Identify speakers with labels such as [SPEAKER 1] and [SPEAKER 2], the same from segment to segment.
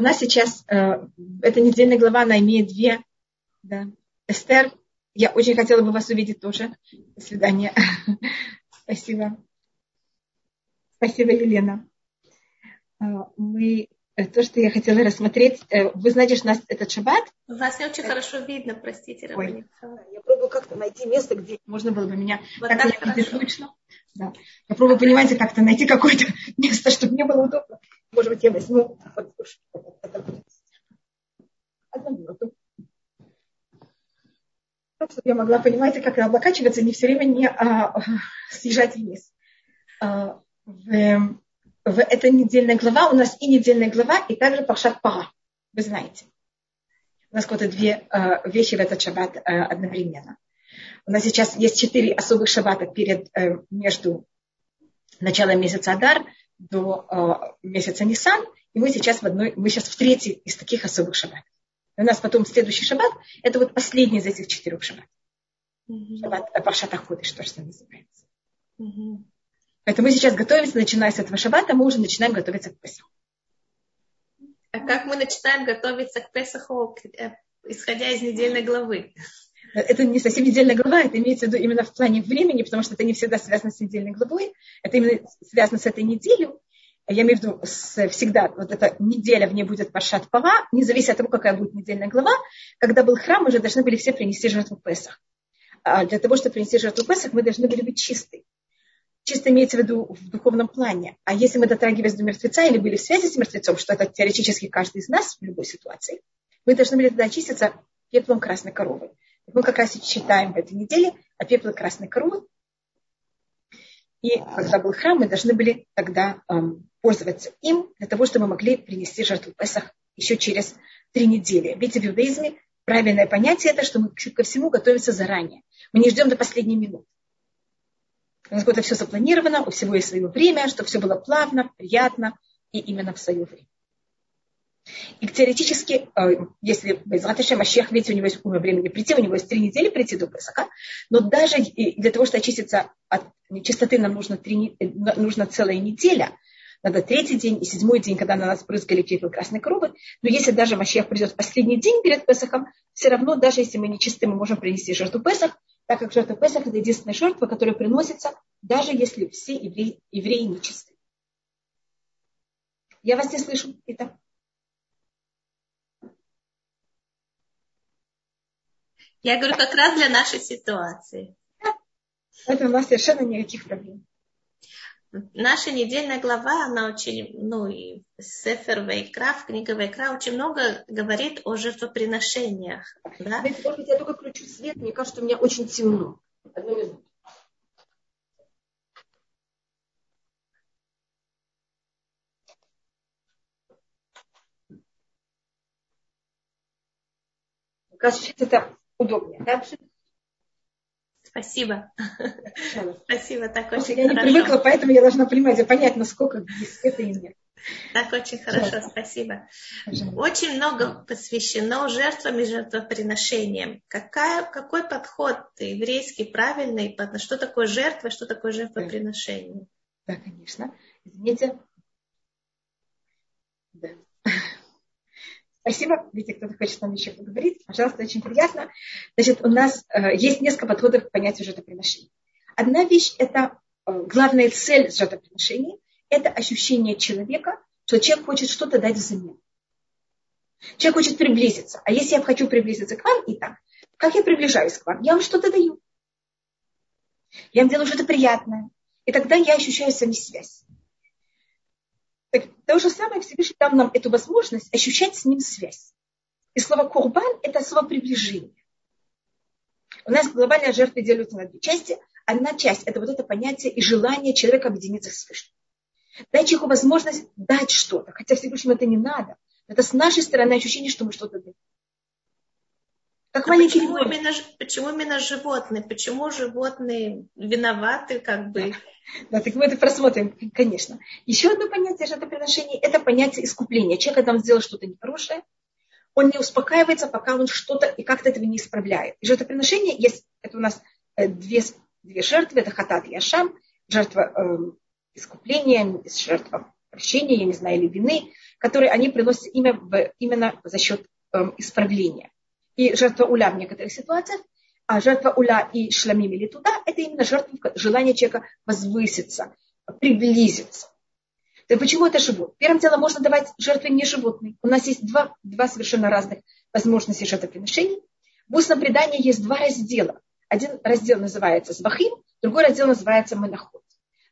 [SPEAKER 1] у нас сейчас, э, эта недельная глава, она имеет две. Да. Эстер, я очень хотела бы вас увидеть тоже. До свидания. Спасибо. Спасибо, Елена. Э, мы э, то, что я хотела рассмотреть. Э, вы знаете, что у нас этот шаббат.
[SPEAKER 2] Вас не очень хорошо видно, простите,
[SPEAKER 1] Ой, Я пробую как-то найти место, где можно было бы меня вот так, так точно. Да. Я пробую, понимаете, как-то найти какое-то место, чтобы мне было удобно. Может быть, я возьму. Так, чтобы я могла, понимаете, как облокачиваться, не все время не а, съезжать вниз. А, в, в этой недельной глава у нас и недельная глава, и также Пашат Пара. Вы знаете. У нас какие-то две а, вещи в этот шаббат а, одновременно. У нас сейчас есть четыре особых шаббата перед, э, между началом месяца Адар до э, месяца Нисан, и мы сейчас в одной, мы сейчас в третьей из таких особых шаббатов. У нас потом следующий шаббат, это вот последний из этих четырех шаббатов. Mm-hmm. Шаббат Паршат Аходыш, что же называется. Mm-hmm. Поэтому мы сейчас готовимся, начиная с этого шаббата, мы уже начинаем готовиться к Песаху.
[SPEAKER 2] А как мы начинаем готовиться к Песаху, э, исходя из недельной главы?
[SPEAKER 1] Это не совсем недельная глава, это имеется в виду именно в плане времени, потому что это не всегда связано с недельной главой, это именно связано с этой неделей. Я имею в виду с, всегда, вот эта неделя в ней будет Паршат Пава, независимо от того, какая будет недельная глава. Когда был храм, уже должны были все принести жертву Песах. А для того, чтобы принести жертву Песах, мы должны были быть чисты. Чисто имеется в виду в духовном плане. А если мы дотрагивались до мертвеца или были в связи с мертвецом, что это теоретически каждый из нас в любой ситуации, мы должны были тогда очиститься пеплом красной коровы. Мы как раз и читаем в этой неделе о пепле красной коровы. И когда был храм, мы должны были тогда эм, пользоваться им для того, чтобы мы могли принести жертву Песах еще через три недели. Ведь в иудаизме правильное понятие это, что мы ко всему готовимся заранее. Мы не ждем до последней минуты. У нас это все запланировано, у всего есть свое время, чтобы все было плавно, приятно и именно в свое время. И теоретически, э, если Безратыша Машех, видите, у него есть времени прийти, у него есть три недели прийти до Песака, но даже для того, чтобы очиститься от нечистоты, нам нужно, три, э, нужно целая неделя, надо третий день и седьмой день, когда на нас брызгали пепел красной коровы. Но если даже Машех придет в последний день перед Песахом, все равно, даже если мы нечисты, мы можем принести жертву Песах, так как жертва Песах – это единственная жертва, которая приносится, даже если все евреи, евреи нечисты. Я вас не слышу. Итак.
[SPEAKER 2] Я говорю, как раз для нашей ситуации.
[SPEAKER 1] Это у нас совершенно никаких проблем.
[SPEAKER 2] Наша недельная глава, она очень, ну и Сефер Вейкра, в книге очень много говорит о жертвоприношениях. Да?
[SPEAKER 1] Знаете, может быть, я только включу свет, мне кажется, у меня очень темно. Одну минуту. Кажется, это удобнее. Да?
[SPEAKER 2] Спасибо. Спасибо, так очень
[SPEAKER 1] я хорошо. Я не привыкла, поэтому я должна понимать, понять, насколько это и нет.
[SPEAKER 2] Так очень хорошо, спасибо. Пожалуйста. Очень много посвящено жертвам и жертвоприношениям. Какая, какой подход еврейский правильный? Что такое жертва, что такое жертвоприношение?
[SPEAKER 1] Да, конечно. Извините. Да. Спасибо. Видите, кто-то хочет нам еще поговорить. Пожалуйста, очень приятно. Значит, у нас э, есть несколько подходов к понятию жертвоприношения. Одна вещь – это э, главная цель жертвоприношения – это ощущение человека, что человек хочет что-то дать взамен. Человек хочет приблизиться. А если я хочу приблизиться к вам, и так, как я приближаюсь к вам? Я вам что-то даю. Я вам делаю что-то приятное. И тогда я ощущаю с вами связь. Так, то же самое Всевышний дал нам эту возможность ощущать с ним связь. И слово курбан – это слово приближение. У нас глобальная жертва делится на две части. Одна часть – это вот это понятие и желание человека объединиться с Всевышним. Дать человеку возможность дать что-то, хотя Всевышнему это не надо. Это с нашей стороны ощущение, что мы что-то даем.
[SPEAKER 2] Как а маленький почему именно, почему именно животные? Почему животные виноваты, как бы?
[SPEAKER 1] Да, так мы это просмотрим, конечно. Еще одно понятие жертвоприношения – это понятие искупления. Человек, когда он сделал что-то нехорошее, он не успокаивается, пока он что-то и как-то этого не исправляет. И жертвоприношение есть, это у нас э, две, две жертвы, это хатат и ашам, жертва э, искупления, жертва прощения, я не знаю, или вины, которые они приносят имя в, именно за счет эм, исправления. И жертва уля в некоторых ситуациях, а жертва уля и шламим или туда, это именно жертва, желание человека возвыситься, приблизиться. Так почему это живот? Первым делом можно давать жертвы не животные. У нас есть два, два совершенно разных возможности жертвоприношений. В устном предании есть два раздела. Один раздел называется Звахим, другой раздел называется Менахот.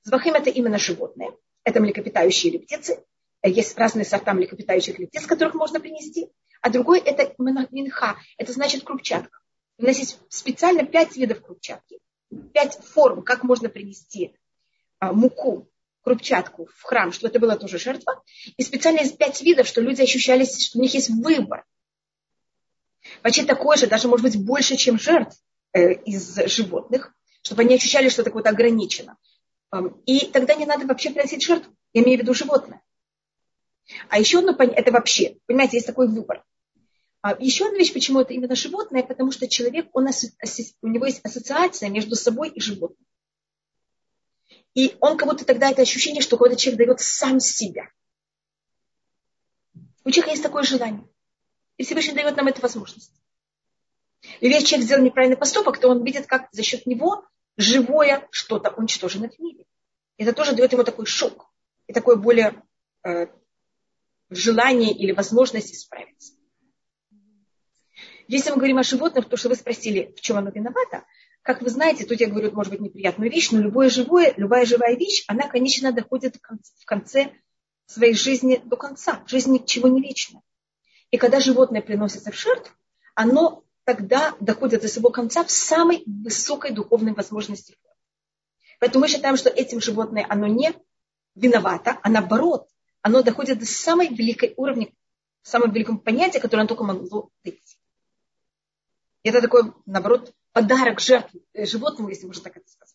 [SPEAKER 1] Звахим это именно животные. Это млекопитающие или птицы. Есть разные сорта млекопитающих или птиц, которых можно принести. А другой это минха. Это значит крупчатка. У нас есть специально пять видов крупчатки. Пять форм, как можно принести а, муку, крупчатку в храм, чтобы это была тоже жертва. И специально есть пять видов, что люди ощущали, что у них есть выбор. Почти такой же, даже может быть больше, чем жертв э, из животных, чтобы они ощущали, что это какое-то ограничено. И тогда не надо вообще приносить жертву. Я имею в виду животное. А еще одно, это вообще, понимаете, есть такой выбор. А еще одна вещь, почему это именно животное, потому что человек, он, у него есть ассоциация между собой и животным. И он как будто тогда это ощущение, что какой-то человек дает сам себя. У человека есть такое желание. И Всевышний дает нам эту возможность. И если человек сделал неправильный поступок, то он видит, как за счет него живое что-то уничтожено в мире. Это тоже дает ему такой шок и такое более э, желание или возможность исправиться. Если мы говорим о животных, то, что вы спросили, в чем оно виновато, как вы знаете, тут я говорю, может быть, неприятную вещь, но любое живое, любая живая вещь, она, конечно, доходит в конце своей жизни до конца. Жизнь ничего не вечна. И когда животное приносится в жертву, оно тогда доходит до своего конца в самой высокой духовной возможности. Поэтому мы считаем, что этим животное, оно не виновато, а наоборот, оно доходит до самой великой уровня, самого великого понятия, которое оно только могло быть. Это такой, наоборот, подарок жертве, э, животному, если можно так это сказать.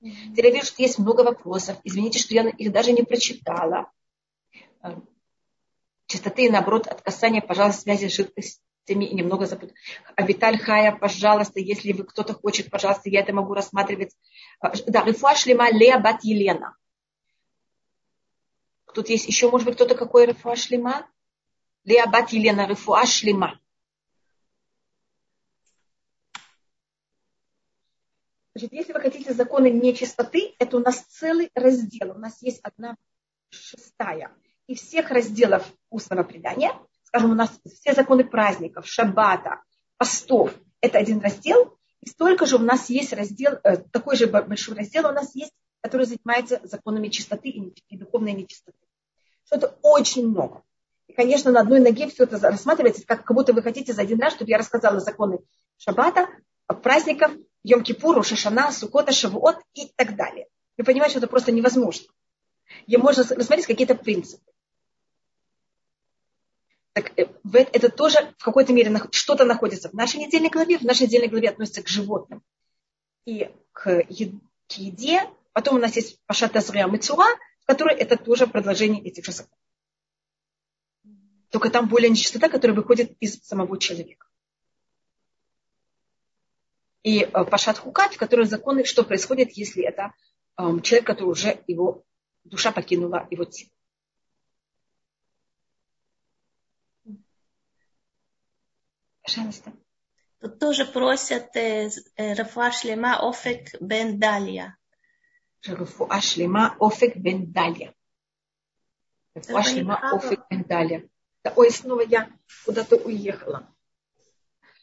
[SPEAKER 1] Теперь я вижу, что есть много вопросов. Извините, что я их даже не прочитала. Э, чистоты, наоборот, от касания, пожалуйста, связи с жидкостью теми и немного запутать. А Виталь Хая, пожалуйста, если вы кто-то хочет, пожалуйста, я это могу рассматривать. А, да, Рифуа Шлема Леа Бат Елена. Тут есть еще, может быть, кто-то какой Рифуа Шлема? Леа Бат Елена, Рифуа Шлема. Значит, если вы хотите законы нечистоты, это у нас целый раздел. У нас есть одна шестая. И всех разделов устного предания – скажем, у нас все законы праздников, шаббата, постов, это один раздел, и столько же у нас есть раздел, э, такой же большой раздел у нас есть, который занимается законами чистоты и духовной нечистоты. Что это очень много. И, конечно, на одной ноге все это рассматривается, как, как будто вы хотите за один раз, чтобы я рассказала законы шаббата, праздников, Йом-Кипуру, Шашана, Сукота, Шавуот и так далее. Вы понимаете, что это просто невозможно. И можно рассмотреть какие-то принципы. Так э, это тоже в какой-то мере что-то находится в нашей недельной главе, в нашей недельной главе относится к животным и к еде. Потом у нас есть Пашата Зря Мецура, в которой это тоже продолжение этих же законов. Только там более нечистота, которая выходит из самого человека. И э, Пашат Хукат, в которой законы, что происходит, если это эм, человек, который уже его душа покинула его тело. Пожалуйста.
[SPEAKER 2] Тут тоже просят э, э, Рафуа Шлема Офек Бен Далья.
[SPEAKER 1] Рафуа Шлема Офек Бен Далья. Рафуа Шлема Офек Бен Далья. Ой, снова я куда-то уехала.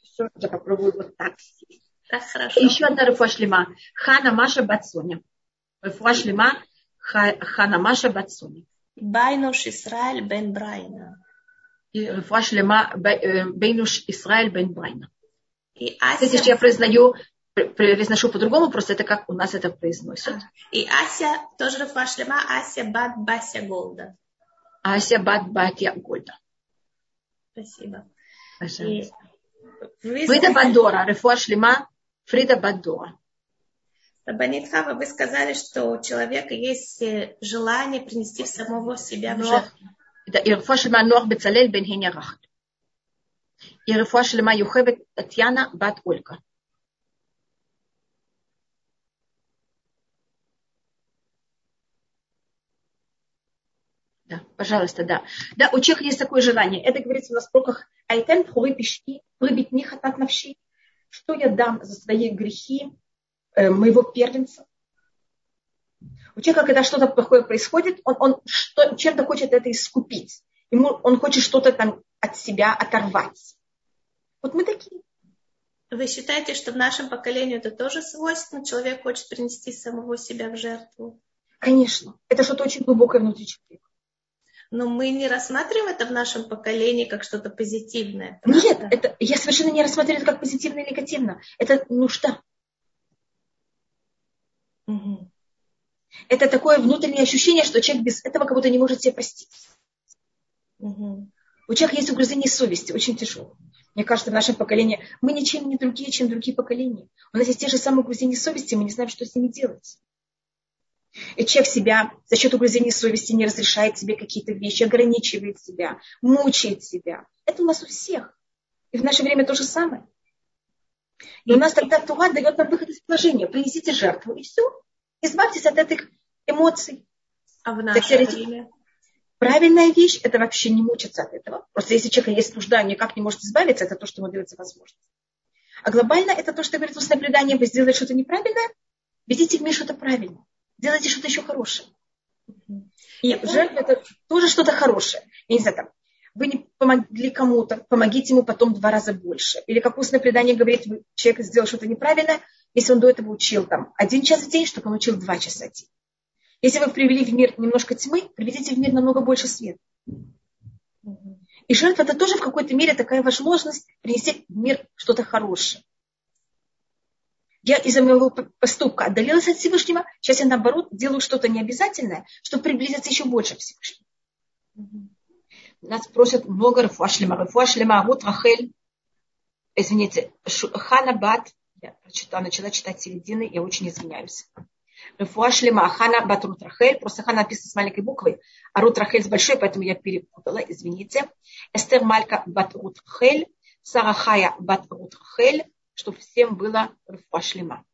[SPEAKER 1] Все, я попробую вот так сесть.
[SPEAKER 2] Так, хорошо.
[SPEAKER 1] Еще одна Рафуа Шлема. Хана Маша Бацоня. Рафуа Шлема Хана Маша Бацоня.
[SPEAKER 2] Байнош Исраэль Бен Брайна
[SPEAKER 1] и рефуа шлема бейнуш Исраэль бен Брайна. И Ася... Видите, я произною, произношу по-другому, просто это как у нас это произносят.
[SPEAKER 2] И Ася, тоже Рафуа Ася Бат Бася Голда.
[SPEAKER 1] Ася Бат Батя Голда.
[SPEAKER 2] Спасибо.
[SPEAKER 1] Пожалуйста. Фрида Бадора, Рафуа Фрида Бадора.
[SPEAKER 2] Рабанитхава, вы сказали, что у человека есть э, желание принести самого себя в жертву.
[SPEAKER 1] Ирфуа Шлема Нох Бецалель Бен Хенерахт. Ирфуа Шлема Юхевет Татьяна Бат Ольга. Да, пожалуйста, да. Да, у человека есть такое желание. Это говорится в пророках Айтен пиши, прыбить них от навщи. Что я дам за свои грехи э, моего первенца? У человека, когда что-то плохое происходит, он, он что, чем-то хочет это искупить. Ему, он хочет что-то там от себя оторвать. Вот мы такие.
[SPEAKER 2] Вы считаете, что в нашем поколении это тоже свойственно? Человек хочет принести самого себя в жертву?
[SPEAKER 1] Конечно. Это что-то очень глубокое внутри человека.
[SPEAKER 2] Но мы не рассматриваем это в нашем поколении как что-то позитивное.
[SPEAKER 1] Правда? Нет, это, я совершенно не рассматриваю это как позитивно или негативно. Это нужда. Угу. Это такое внутреннее ощущение, что человек без этого как будто не может себе простить. Угу. У человека есть угрызение совести, очень тяжелое. Мне кажется, в нашем поколении мы ничем не другие, чем другие поколения. У нас есть те же самые угрызения совести, мы не знаем, что с ними делать. И человек себя за счет угрызения совести не разрешает себе какие-то вещи, ограничивает себя, мучает себя. Это у нас у всех. И в наше время то же самое. И у нас тогда Тура дает нам выход из положения. Принесите жертву, и все. Избавьтесь от этих эмоций.
[SPEAKER 2] А в наше время?
[SPEAKER 1] Правильная вещь – это вообще не мучиться от этого. Просто если человек есть нужда, он никак не может избавиться, это то, что ему дается возможность. А глобально это то, что говорит устное предание, вы сделали что-то неправильное, везите в мир что-то правильное. Делайте что-то еще хорошее. И жертва – это тоже что-то хорошее. Я не знаю, там, вы не помогли кому-то, помогите ему потом два раза больше. Или как устное предание говорит, человек сделал что-то неправильное, если он до этого учил там один час в день, чтобы он учил два часа в день. Если вы привели в мир немножко тьмы, приведите в мир намного больше света. И жертва это тоже в какой-то мере такая возможность принести в мир что-то хорошее. Я из-за моего поступка отдалилась от Всевышнего, сейчас я наоборот делаю что-то необязательное, чтобы приблизиться еще больше к Всевышнему. Нас просят много Рафуашлема. Рафуашлема, вот Рахель, извините, Хана Бат, я прочитала, начала читать середины, я очень извиняюсь. Рефуа шлема Хана бат Рут Рахель. Просто Хана написано с маленькой буквы, а Рут Рахель с большой, поэтому я перепутала, извините. Эстер Малька бат Рут Рахель. Сара бат Рут Рахель. Чтобы всем было Рефуа шлема.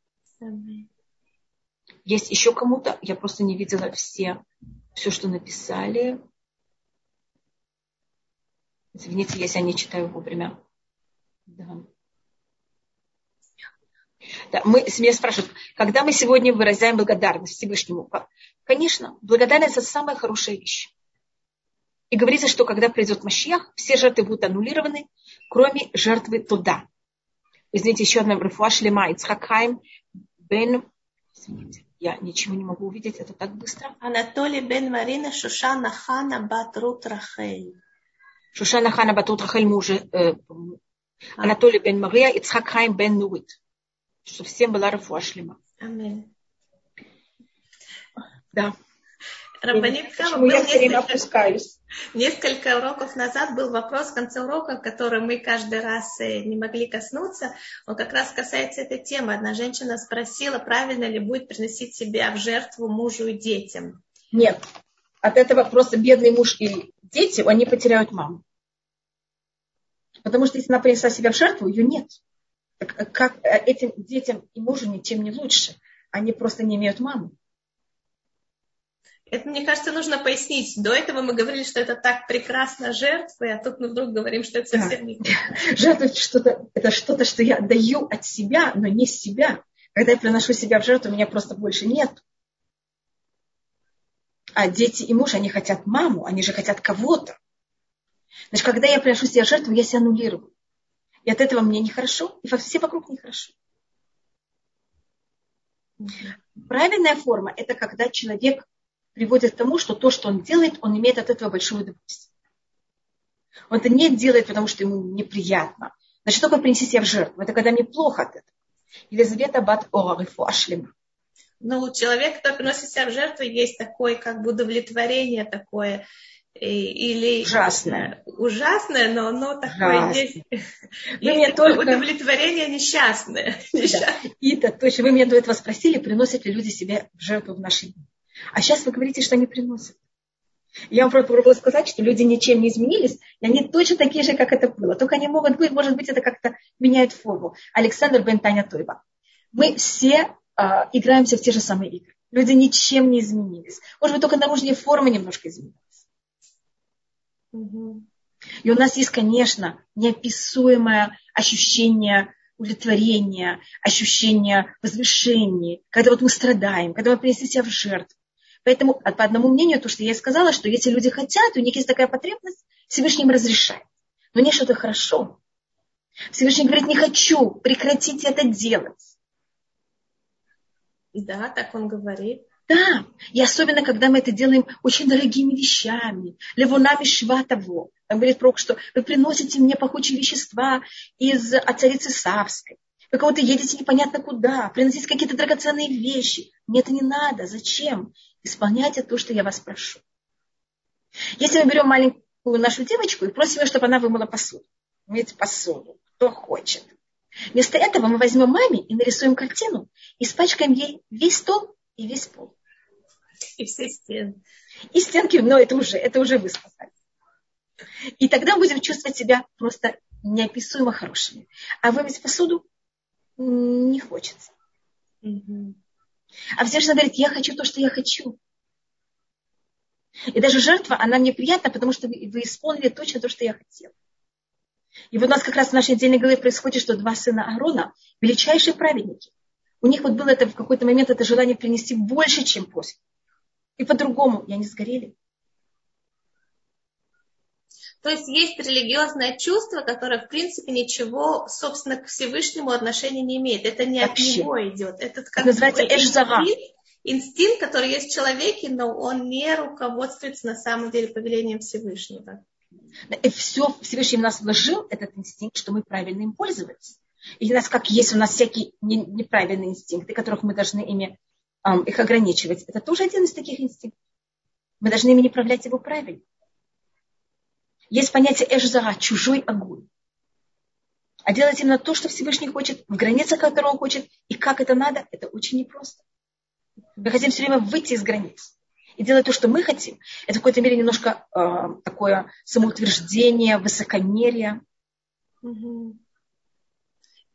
[SPEAKER 1] Есть еще кому-то? Я просто не видела все, все, что написали. Извините, если я не читаю вовремя. Да. Да, мы, меня спрашивают, когда мы сегодня выражаем благодарность Всевышнему? Конечно, благодарность – это самая хорошая вещь. И говорится, что когда придет Машьях, все жертвы будут аннулированы, кроме жертвы туда. Извините, еще одна рифуа шлема. Ицхакхайм бен... Извините, я ничего не могу увидеть, это так быстро.
[SPEAKER 2] Анатолий бен Марина Шушана Хана Батрут Рахель.
[SPEAKER 1] Шушана Хана Батрут Рахель мужа. Э, Анатолий бен Мария, Ицхакхайм бен Нуит чтобы всем была рафуа шлема.
[SPEAKER 2] Аминь.
[SPEAKER 1] Да.
[SPEAKER 2] Рабанит
[SPEAKER 1] Почему я все время опускаюсь?
[SPEAKER 2] Несколько уроков назад был вопрос в конце урока, который мы каждый раз э, не могли коснуться. Он как раз касается этой темы. Одна женщина спросила, правильно ли будет приносить себя в жертву мужу и детям.
[SPEAKER 1] Нет. От этого просто бедный муж и дети, они потеряют маму. Потому что если она принесла себя в жертву, ее нет как э, этим детям и мужу ничем не лучше. Они просто не имеют мамы.
[SPEAKER 2] Это, мне кажется, нужно пояснить. До этого мы говорили, что это так прекрасно жертвы, а тут мы вдруг говорим, что это совсем да. не
[SPEAKER 1] Жертва что-то, это что-то, что я даю от себя, но не себя. Когда я приношу себя в жертву, меня просто больше нет. А дети и муж, они хотят маму, они же хотят кого-то. Значит, когда я приношу себя в жертву, я себя аннулирую. И от этого мне нехорошо, и все вокруг нехорошо. Правильная форма – это когда человек приводит к тому, что то, что он делает, он имеет от этого большое удовольствие. Он это не делает, потому что ему неприятно. Значит, только принести себя в жертву. Это когда мне плохо от этого. Елизавета Бат Орарифу Ашлема.
[SPEAKER 2] Ну, человек, который приносит себя в жертву, есть такое как бы удовлетворение такое, или
[SPEAKER 1] ужасное.
[SPEAKER 2] Ужасное, но оно такое ужасное. есть.
[SPEAKER 1] Вы есть только...
[SPEAKER 2] удовлетворение несчастное.
[SPEAKER 1] Да. И это точно. Вы меня до этого спросили, приносят ли люди себя в жертву в наши дни. А сейчас вы говорите, что они приносят. Я вам попробовала сказать, что люди ничем не изменились, и они точно такие же, как это было. Только они могут быть, может быть, это как-то меняет форму. Александр Бентаня Тойба. Мы все э, играемся в те же самые игры. Люди ничем не изменились. Может быть, только наружные формы немножко изменились. И у нас есть, конечно, неописуемое ощущение удовлетворения, ощущение возвышения, когда вот мы страдаем, когда мы принесли себя в жертву. Поэтому по одному мнению, то, что я сказала, что если люди хотят, у них есть такая потребность, Всевышний им разрешает. Но не что-то хорошо. Всевышний говорит, не хочу, прекратите это делать.
[SPEAKER 2] Да, так он говорит.
[SPEAKER 1] Да, и особенно, когда мы это делаем очень дорогими вещами. Левонами шватово. Там говорит пророк, что вы приносите мне пахучие вещества из от царицы Савской. Вы кого-то едете непонятно куда, приносите какие-то драгоценные вещи. Мне это не надо. Зачем? Исполняйте то, что я вас прошу. Если мы берем маленькую нашу девочку и просим ее, чтобы она вымыла посуду. Мыть посуду. Кто хочет. Вместо этого мы возьмем маме и нарисуем картину, испачкаем ей весь стол и весь пол.
[SPEAKER 2] И все стены.
[SPEAKER 1] И стенки, но это уже, это уже вы спасали. И тогда будем чувствовать себя просто неописуемо хорошими. А вымыть посуду не хочется. Угу. А Всевышний говорит, я хочу то, что я хочу. И даже жертва, она мне приятна, потому что вы, вы исполнили точно то, что я хотела. И вот у нас как раз в нашей отдельной голове происходит, что два сына Аарона – величайшие праведники. У них вот было это в какой-то момент это желание принести больше, чем после. И по-другому, и они сгорели.
[SPEAKER 2] То есть есть религиозное чувство, которое, в принципе, ничего, собственно, к Всевышнему отношения не имеет. Это не Вообще. от него идет. Это, как
[SPEAKER 1] называется эшзава.
[SPEAKER 2] Инстинкт, инстинкт, который есть в человеке, но он не руководствуется на самом деле повелением Всевышнего.
[SPEAKER 1] И все Всевышний в нас вложил, этот инстинкт, что мы правильно им пользоваться. И у нас, как есть у нас всякие неправильные инстинкты, которых мы должны ими их ограничивать. Это тоже один из таких инстинктов. Мы должны ими направлять его правильно. Есть понятие эшзара, чужой огонь. А делать именно то, что Всевышний хочет, в границах которого он хочет, и как это надо, это очень непросто. Мы хотим все время выйти из границ и делать то, что мы хотим. Это в какой-то мере немножко э, такое самоутверждение, высокомерие.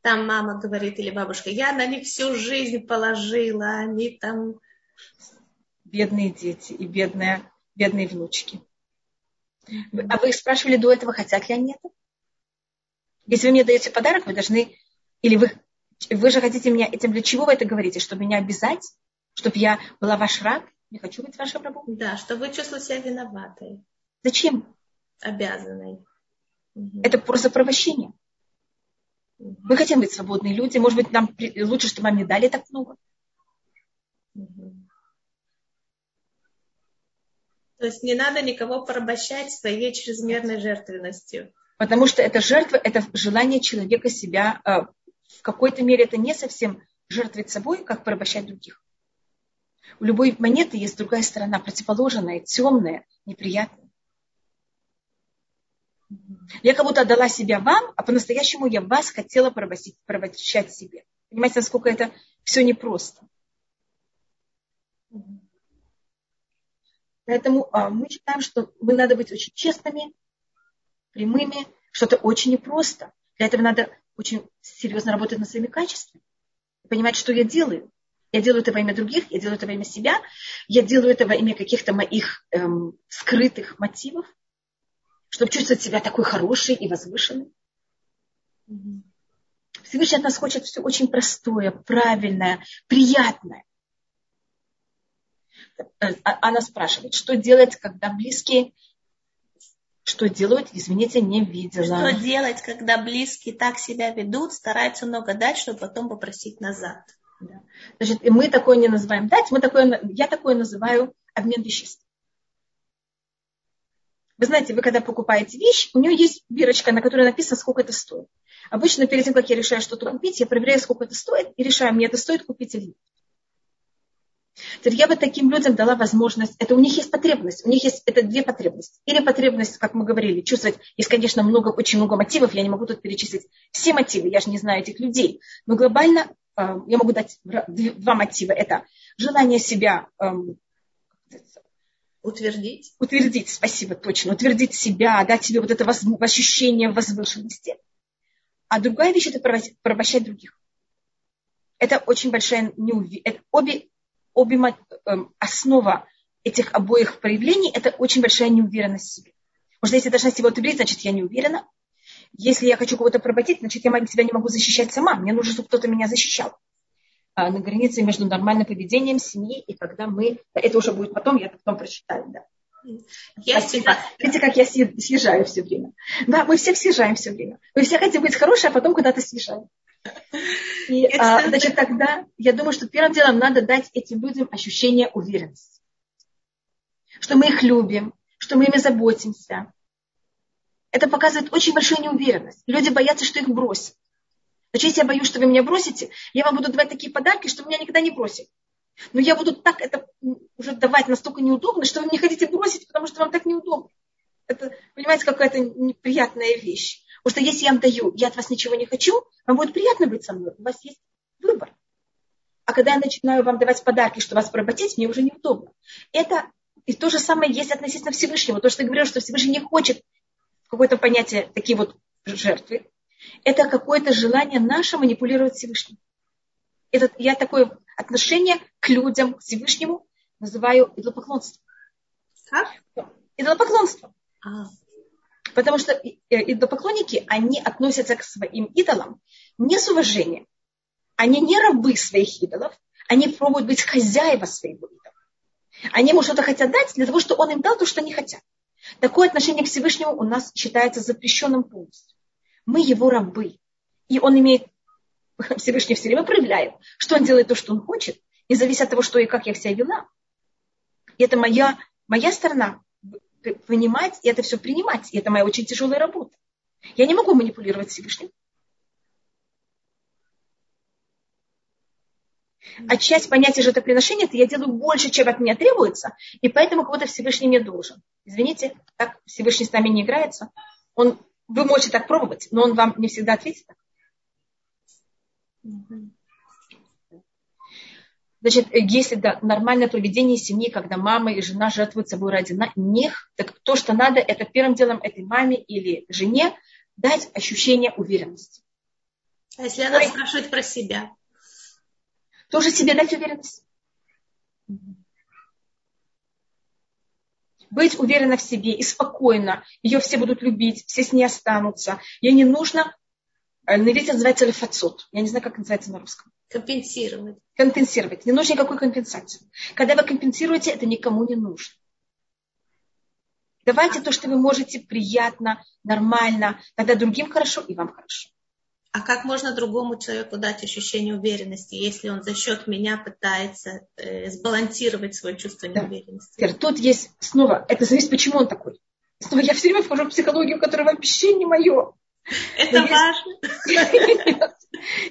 [SPEAKER 2] Там мама говорит или бабушка, я на них всю жизнь положила, они там...
[SPEAKER 1] Бедные дети и бедные, бедные внучки. А вы спрашивали до этого, хотят ли они это? Если вы мне даете подарок, вы должны... Или вы, вы же хотите меня этим... Для чего вы это говорите? Чтобы меня обязать? Чтобы я была ваш раб? Не хочу быть вашим рабом?
[SPEAKER 2] Да, чтобы вы чувствовали себя виноватой.
[SPEAKER 1] Зачем?
[SPEAKER 2] Обязанной.
[SPEAKER 1] Это просто провощение. Угу. Мы хотим быть свободные люди. Может быть, нам лучше, чтобы нам не дали так много. Угу.
[SPEAKER 2] То есть не надо никого порабощать своей чрезмерной жертвенностью.
[SPEAKER 1] Потому что это жертва, это желание человека себя, э, в какой-то мере это не совсем жертвовать собой, как порабощать других. У любой монеты есть другая сторона, противоположная, темная, неприятная. Я как будто отдала себя вам, а по-настоящему я вас хотела порабощать, порабощать себе. Понимаете, насколько это все непросто. Поэтому а, мы считаем, что мы надо быть очень честными, прямыми, что это очень непросто. Для этого надо очень серьезно работать над своими качествами. Понимать, что я делаю. Я делаю это во имя других, я делаю это во имя себя, я делаю это во имя каких-то моих эм, скрытых мотивов, чтобы чувствовать себя такой хорошей и возвышенной. Всевышний от нас хочет все очень простое, правильное, приятное. Э, а, она спрашивает, что делать, когда близкие что делают, извините, не видела.
[SPEAKER 2] Что делать, когда близкие так себя ведут, стараются много дать, чтобы потом попросить назад.
[SPEAKER 1] Да. Значит, мы такое не называем дать, мы такое, я такое называю обмен веществ. Вы знаете, вы когда покупаете вещь, у нее есть бирочка, на которой написано, сколько это стоит. Обычно перед тем, как я решаю что-то купить, я проверяю, сколько это стоит, и решаю, мне это стоит купить или нет. Теперь я бы таким людям дала возможность, это у них есть потребность, у них есть это две потребности. Или потребность, как мы говорили, чувствовать, есть, конечно, много, очень много мотивов, я не могу тут перечислить все мотивы, я же не знаю этих людей, но глобально э, я могу дать два мотива. Это желание себя эм,
[SPEAKER 2] утвердить.
[SPEAKER 1] Утвердить, спасибо, точно. Утвердить себя, дать себе вот это воз, ощущение возвышенности. А другая вещь – это порабощать других. Это очень большая неуверенность. Обе обе, эм, основа этих обоих проявлений – это очень большая неуверенность в себе. Потому что если я должна себя утвердить, значит, я не уверена. Если я хочу кого-то поработить, значит, я себя не могу защищать сама. Мне нужно, чтобы кто-то меня защищал. А на границе между нормальным поведением семьи и когда мы... Это уже будет потом, я потом прочитаю, да. Я всегда... Видите, как я съезжаю все время. Да, мы все съезжаем все время. Мы все хотим быть хорошие, а потом куда-то съезжаем. И, а, значит, тогда я думаю, что первым делом надо дать этим людям ощущение уверенности. Что мы их любим, что мы ими заботимся. Это показывает очень большую неуверенность. Люди боятся, что их бросят. Значит, если я боюсь, что вы меня бросите, я вам буду давать такие подарки, что меня никогда не бросят. Но я буду так это уже давать настолько неудобно, что вы мне хотите бросить, потому что вам так неудобно. Это, понимаете, какая-то неприятная вещь. Потому что если я вам даю, я от вас ничего не хочу, вам будет приятно быть со мной. У вас есть выбор. А когда я начинаю вам давать подарки, что вас поработить, мне уже неудобно. Это и то же самое есть относительно Всевышнего. То, что я говорю, что Всевышний не хочет какое-то понятие такие вот жертвы. Это какое-то желание наше манипулировать Всевышним. Это, я такое отношение к людям, к Всевышнему называю идолопоклонством.
[SPEAKER 2] Как?
[SPEAKER 1] Идолопоклонство. А. Потому что э, идолопоклонники, они относятся к своим идолам не с уважением. Они не рабы своих идолов, они пробуют быть хозяева своего идола. Они ему что-то хотят дать для того, чтобы он им дал то, что они хотят. Такое отношение к Всевышнему у нас считается запрещенным полностью. Мы его рабы. И он имеет, Всевышний все время проявляет, что он делает то, что он хочет, и зависит от того, что и как я себя вела. И это моя, моя сторона понимать и это все принимать. И это моя очень тяжелая работа. Я не могу манипулировать Всевышним. А часть понятия жертвоприношения это я делаю больше, чем от меня требуется, и поэтому кого-то Всевышний не должен. Извините, так Всевышний с нами не играется. Он, вы можете так пробовать, но он вам не всегда ответит. Значит, если да, нормальное поведение семьи, когда мама и жена жертвуют собой ради них, так то, что надо, это первым делом этой маме или жене дать ощущение уверенности.
[SPEAKER 2] А если она спрашивает про себя?
[SPEAKER 1] Тоже себе дать уверенность. Быть уверена в себе и спокойно. Ее все будут любить, все с ней останутся. Ей не нужно, э, на иврите называется лефацот. Я не знаю, как называется на русском.
[SPEAKER 2] Компенсировать.
[SPEAKER 1] Компенсировать. Не нужно никакой компенсации. Когда вы компенсируете, это никому не нужно. Давайте то, что вы можете приятно, нормально. Тогда другим хорошо и вам хорошо.
[SPEAKER 2] А как можно другому человеку дать ощущение уверенности, если он за счет меня пытается э, сбалансировать свое чувство неуверенности?
[SPEAKER 1] Да. Тут есть снова, это зависит, почему он такой. Снова я все время вхожу в психологию, которая вообще не мое.
[SPEAKER 2] Это Но важно.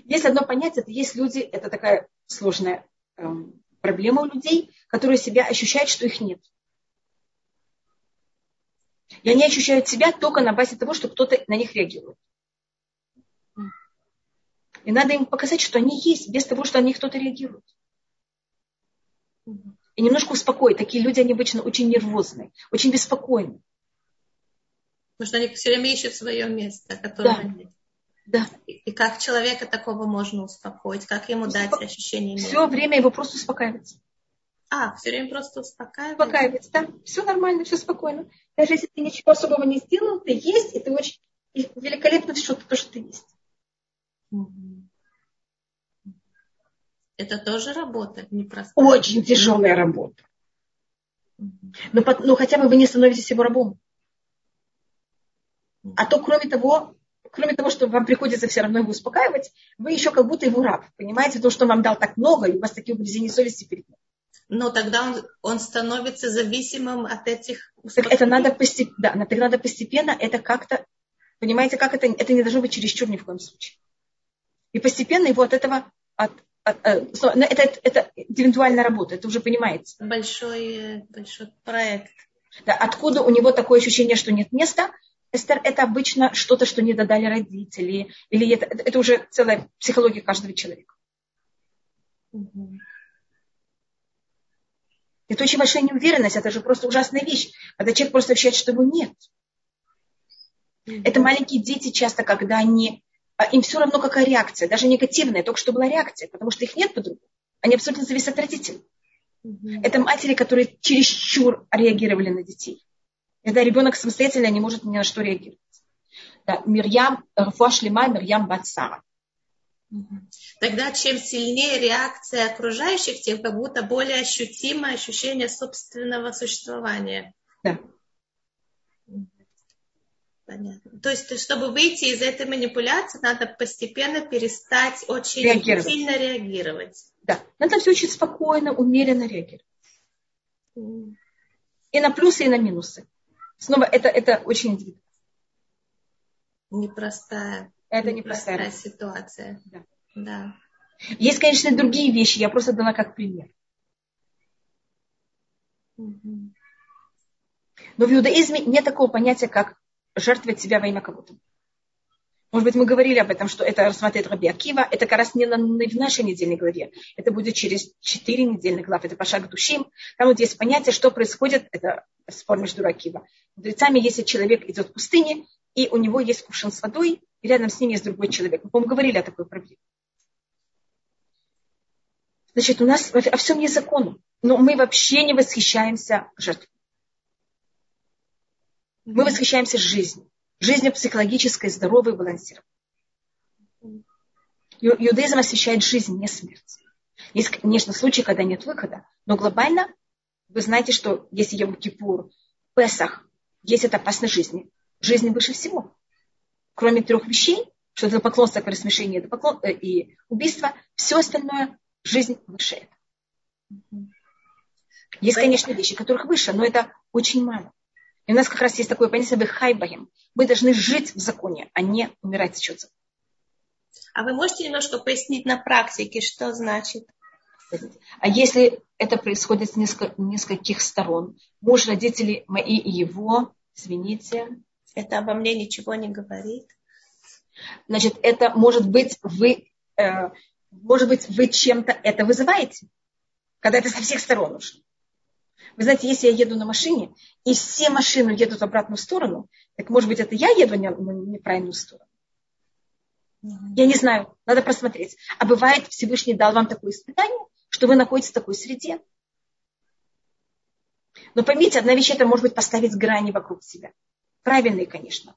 [SPEAKER 1] Есть, одно понятие, это есть люди, это такая сложная эм, проблема у людей, которые себя ощущают, что их нет. И они ощущают себя только на базе того, что кто-то на них реагирует. И надо им показать, что они есть, без того, что они кто-то реагирует. И немножко успокоить. Такие люди, они обычно очень нервозные, очень беспокойны.
[SPEAKER 2] Потому что они все время ищут свое место, которое да. нет.
[SPEAKER 1] Да.
[SPEAKER 2] И, и как человека такого можно успокоить? Как ему Успоко... дать ощущение
[SPEAKER 1] мира? Все время его просто успокаивать.
[SPEAKER 2] А, все время просто успокаивать?
[SPEAKER 1] Успокаивать, да. Все нормально, все спокойно. Даже если ты ничего особого не сделал, ты есть, и ты очень и великолепно что то, что ты есть.
[SPEAKER 2] Это тоже работа непростая?
[SPEAKER 1] Очень тяжелая работа. Но, но хотя бы вы не становитесь его рабом. А то, кроме того, кроме того, что вам приходится все равно его успокаивать, вы еще как будто его раб. Понимаете, то, что он вам дал так много, и у вас такие угрызения совести перед ним.
[SPEAKER 2] Но тогда он, он становится зависимым от этих
[SPEAKER 1] так это надо постепенно, да, так надо постепенно это как-то, понимаете, как это, это не должно быть чересчур ни в коем случае. И постепенно его от этого, от, от, от, э, это, это индивидуальная работа, это уже понимаете.
[SPEAKER 2] Большой, большой проект.
[SPEAKER 1] Да, откуда у него такое ощущение, что нет места, Эстер, это обычно что-то, что не додали родители, или это, это уже целая психология каждого человека. Угу. Это очень большая неуверенность, это же просто ужасная вещь, когда человек просто ощущает, что его нет. Угу. Это маленькие дети часто, когда они, а, им все равно какая реакция, даже негативная, только что была реакция, потому что их нет по-другому. Они абсолютно зависят от родителей. Угу. Это матери, которые чересчур реагировали на детей. Когда ребенок самостоятельно не может ни на что реагировать. Да, Мирьям, Рафуа Шлема, Мирьям Бацара.
[SPEAKER 2] Тогда чем сильнее реакция окружающих, тем как будто более ощутимое ощущение собственного существования.
[SPEAKER 1] Да.
[SPEAKER 2] Понятно. То есть, чтобы выйти из этой манипуляции, надо постепенно перестать очень реагировать. сильно реагировать.
[SPEAKER 1] Да. Надо все очень спокойно, умеренно реагировать. И на плюсы, и на минусы. Снова это, это очень.
[SPEAKER 2] Непростая.
[SPEAKER 1] Это непростая,
[SPEAKER 2] непростая ситуация.
[SPEAKER 1] Да.
[SPEAKER 2] да.
[SPEAKER 1] Есть, конечно, другие вещи, я просто дала как пример.
[SPEAKER 2] Угу.
[SPEAKER 1] Но в иудаизме нет такого понятия, как жертвовать себя во имя кого-то. Может быть, мы говорили об этом, что это рассматривает Раби Акива. Это как раз не, на, не в нашей недельной главе. Это будет через четыре недельных главы. Это пошаг душим. Там вот есть понятие, что происходит. Это спор между Акива. Мудрецами, если человек идет в пустыне, и у него есть кувшин с водой, и рядом с ним есть другой человек. Мы, по-моему, говорили о такой проблеме. Значит, у нас о всем есть закон. Но мы вообще не восхищаемся жертвой. Мы восхищаемся жизнью. Жизнью психологической, здоровой, балансированной. Иудаизм освещает жизнь, не смерть. Есть, конечно, случаи, когда нет выхода, но глобально вы знаете, что если Йом Кипур, Песах, есть это опасность жизни. Жизнь выше всего. Кроме трех вещей, что это поклонство, смешение это поклон, э, и убийство, все остальное, жизнь выше этого. Есть, конечно, вещи, которых выше, но это очень мало. И у нас как раз есть такое понятие хайбаем. Мы должны жить в законе, а не умирать за счет закона.
[SPEAKER 2] А вы можете немножко пояснить на практике, что значит?
[SPEAKER 1] А если это происходит с нескольких сторон, муж, родители мои и его, извините.
[SPEAKER 2] Это обо мне ничего не говорит.
[SPEAKER 1] Значит, это может быть вы, э, может быть, вы чем-то это вызываете, когда это со всех сторон нужно. Вы знаете, если я еду на машине, и все машины едут в обратную сторону, так может быть, это я еду на неправильную сторону. Я не знаю, надо просмотреть. А бывает, Всевышний дал вам такое испытание, что вы находитесь в такой среде. Но поймите, одна вещь это может быть поставить грани вокруг себя. Правильные, конечно.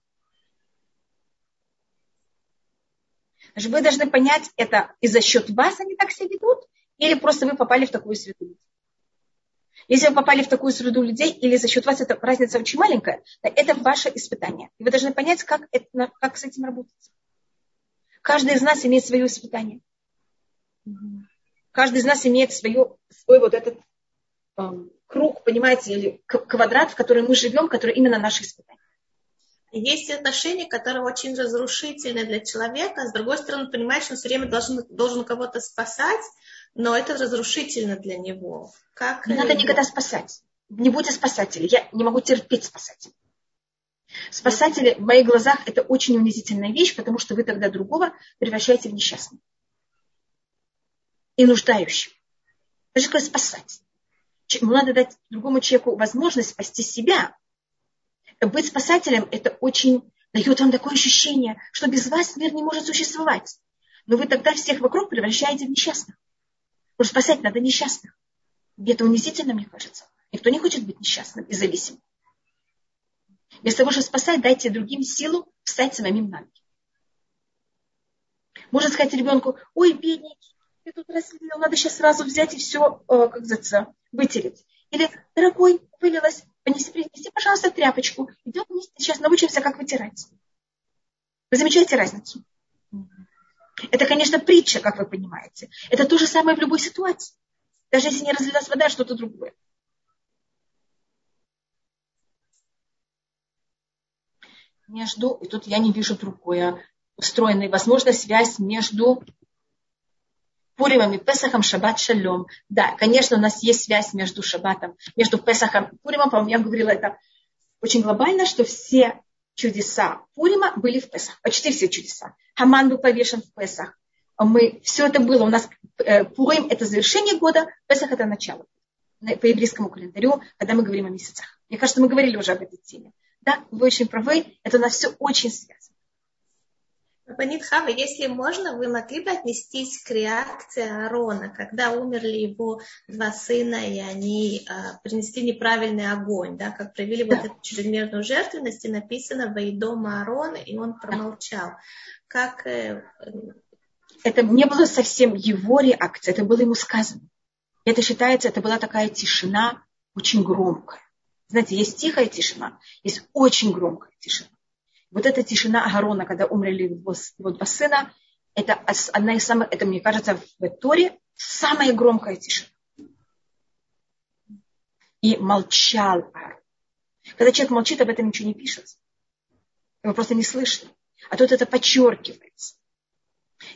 [SPEAKER 1] Вы должны понять, это и за счет вас они так себя ведут, или просто вы попали в такую среду. Если вы попали в такую среду людей, или за счет вас эта разница очень маленькая, это ваше испытание. И вы должны понять, как, это, как с этим работать. Каждый из нас имеет свое испытание. Каждый из нас имеет свое, свой вот этот эм, круг, понимаете, или квадрат, в котором мы живем, который именно наше испытание.
[SPEAKER 2] Есть отношения, которые очень разрушительны для человека, с другой стороны, понимаешь, он все время должен, должен кого-то спасать, но это разрушительно для него. Как
[SPEAKER 1] не надо никогда спасать. Не будьте спасателем. Я не могу терпеть спасателей. Спасатели в моих глазах это очень унизительная вещь, потому что вы тогда другого превращаете в несчастного. И нуждающего. Же такое спасать. Ему надо дать другому человеку возможность спасти себя. Быть спасателем это очень дает вам такое ощущение, что без вас мир не может существовать. Но вы тогда всех вокруг превращаете в несчастных. Потому что спасать надо несчастных. И это унизительно, мне кажется. Никто не хочет быть несчастным и зависимым. Вместо того, чтобы спасать, дайте другим силу встать самим на ноги. Можно сказать ребенку, ой, бедненький, ты тут разлил, надо сейчас сразу взять и все, э, как говорится, вытереть. Или, дорогой, вылилось, принеси, принеси, пожалуйста, тряпочку. Идем вместе, сейчас научимся, как вытирать. Вы замечаете разницу? Это, конечно, притча, как вы понимаете. Это то же самое в любой ситуации. Даже если не разлилась вода, что-то другое. Между, и тут я не вижу другое, устроенная, возможно, связь между Пуримом и Песахом, Шаббат Шалом. Да, конечно, у нас есть связь между Шаббатом, между Песахом и Пуримом. По-моему, я говорила это очень глобально, что все чудеса Пурима были в Песах. Почти все чудеса. Хаман был повешен в Песах. Мы, все это было. У нас э, Пурим – это завершение года, Песах – это начало. По еврейскому календарю, когда мы говорим о месяцах. Мне кажется, мы говорили уже об этой теме. Да, вы очень правы. Это у нас все очень связано.
[SPEAKER 2] Панит Хава, если можно, вы могли бы отнестись к реакции Аарона, когда умерли его два сына, и они а, принесли неправильный огонь, да, как провели да. вот эту чрезмерную жертвенность, и написано «Ваидома Аарона», и он промолчал. Как... Э,
[SPEAKER 1] это не было совсем его реакция, это было ему сказано. Это считается, это была такая тишина, очень громкая. Знаете, есть тихая тишина, есть очень громкая тишина. Вот эта тишина Агарона, когда умерли его, его два сына, это одна из самых, это, мне кажется, в Торе самая громкая тишина. И молчал. Когда человек молчит, об этом ничего не пишется. Его просто не слышно. А тут это подчеркивается.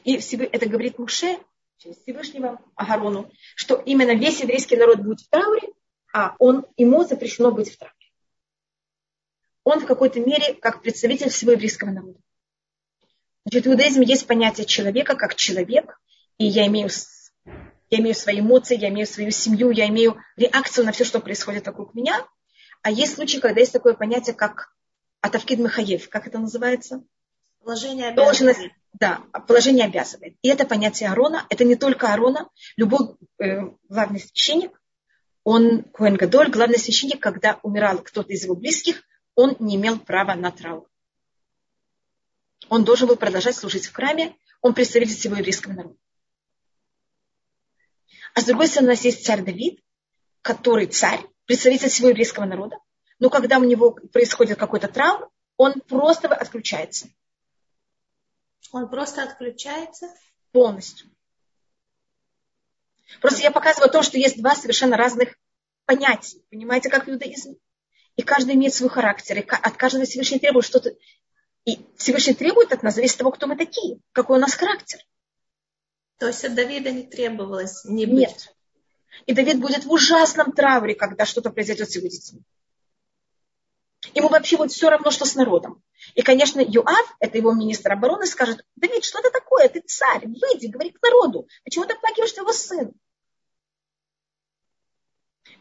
[SPEAKER 1] И это говорит Муше через Всевышнего Агарону, что именно весь еврейский народ будет в трауре, а он, ему запрещено быть в трауре он в какой-то мере как представитель всего еврейского народа. Значит, в иудаизме есть понятие человека как человек, и я имею, я имею свои эмоции, я имею свою семью, я имею реакцию на все, что происходит вокруг меня. А есть случаи, когда есть такое понятие, как Атавкид Михаев. Как это называется?
[SPEAKER 2] Положение обязывает.
[SPEAKER 1] Да, положение обязывает. И это понятие Арона, это не только Арона, любой э, главный священник, он Куэн Гадоль, главный священник, когда умирал кто-то из его близких, он не имел права на траур. Он должен был продолжать служить в храме, он представитель всего еврейского народа. А с другой стороны, у нас есть царь Давид, который царь, представитель всего еврейского народа, но когда у него происходит какой-то траур, он просто отключается.
[SPEAKER 2] Он просто отключается?
[SPEAKER 1] Полностью. Просто я показываю то, что есть два совершенно разных понятия. Понимаете, как в иудаизме? И каждый имеет свой характер, и от каждого Всевышний требует что-то. И Всевышний требует от нас, зависит от того, кто мы такие, какой у нас характер.
[SPEAKER 2] То есть от Давида не требовалось не быть?
[SPEAKER 1] Нет. И Давид будет в ужасном трауре, когда что-то произойдет с его детьми. Ему вообще будет все равно, что с народом. И, конечно, Юав, это его министр обороны, скажет, Давид, что это такое? Ты царь, выйди, говори к народу. Почему ты оплакиваешь его сына?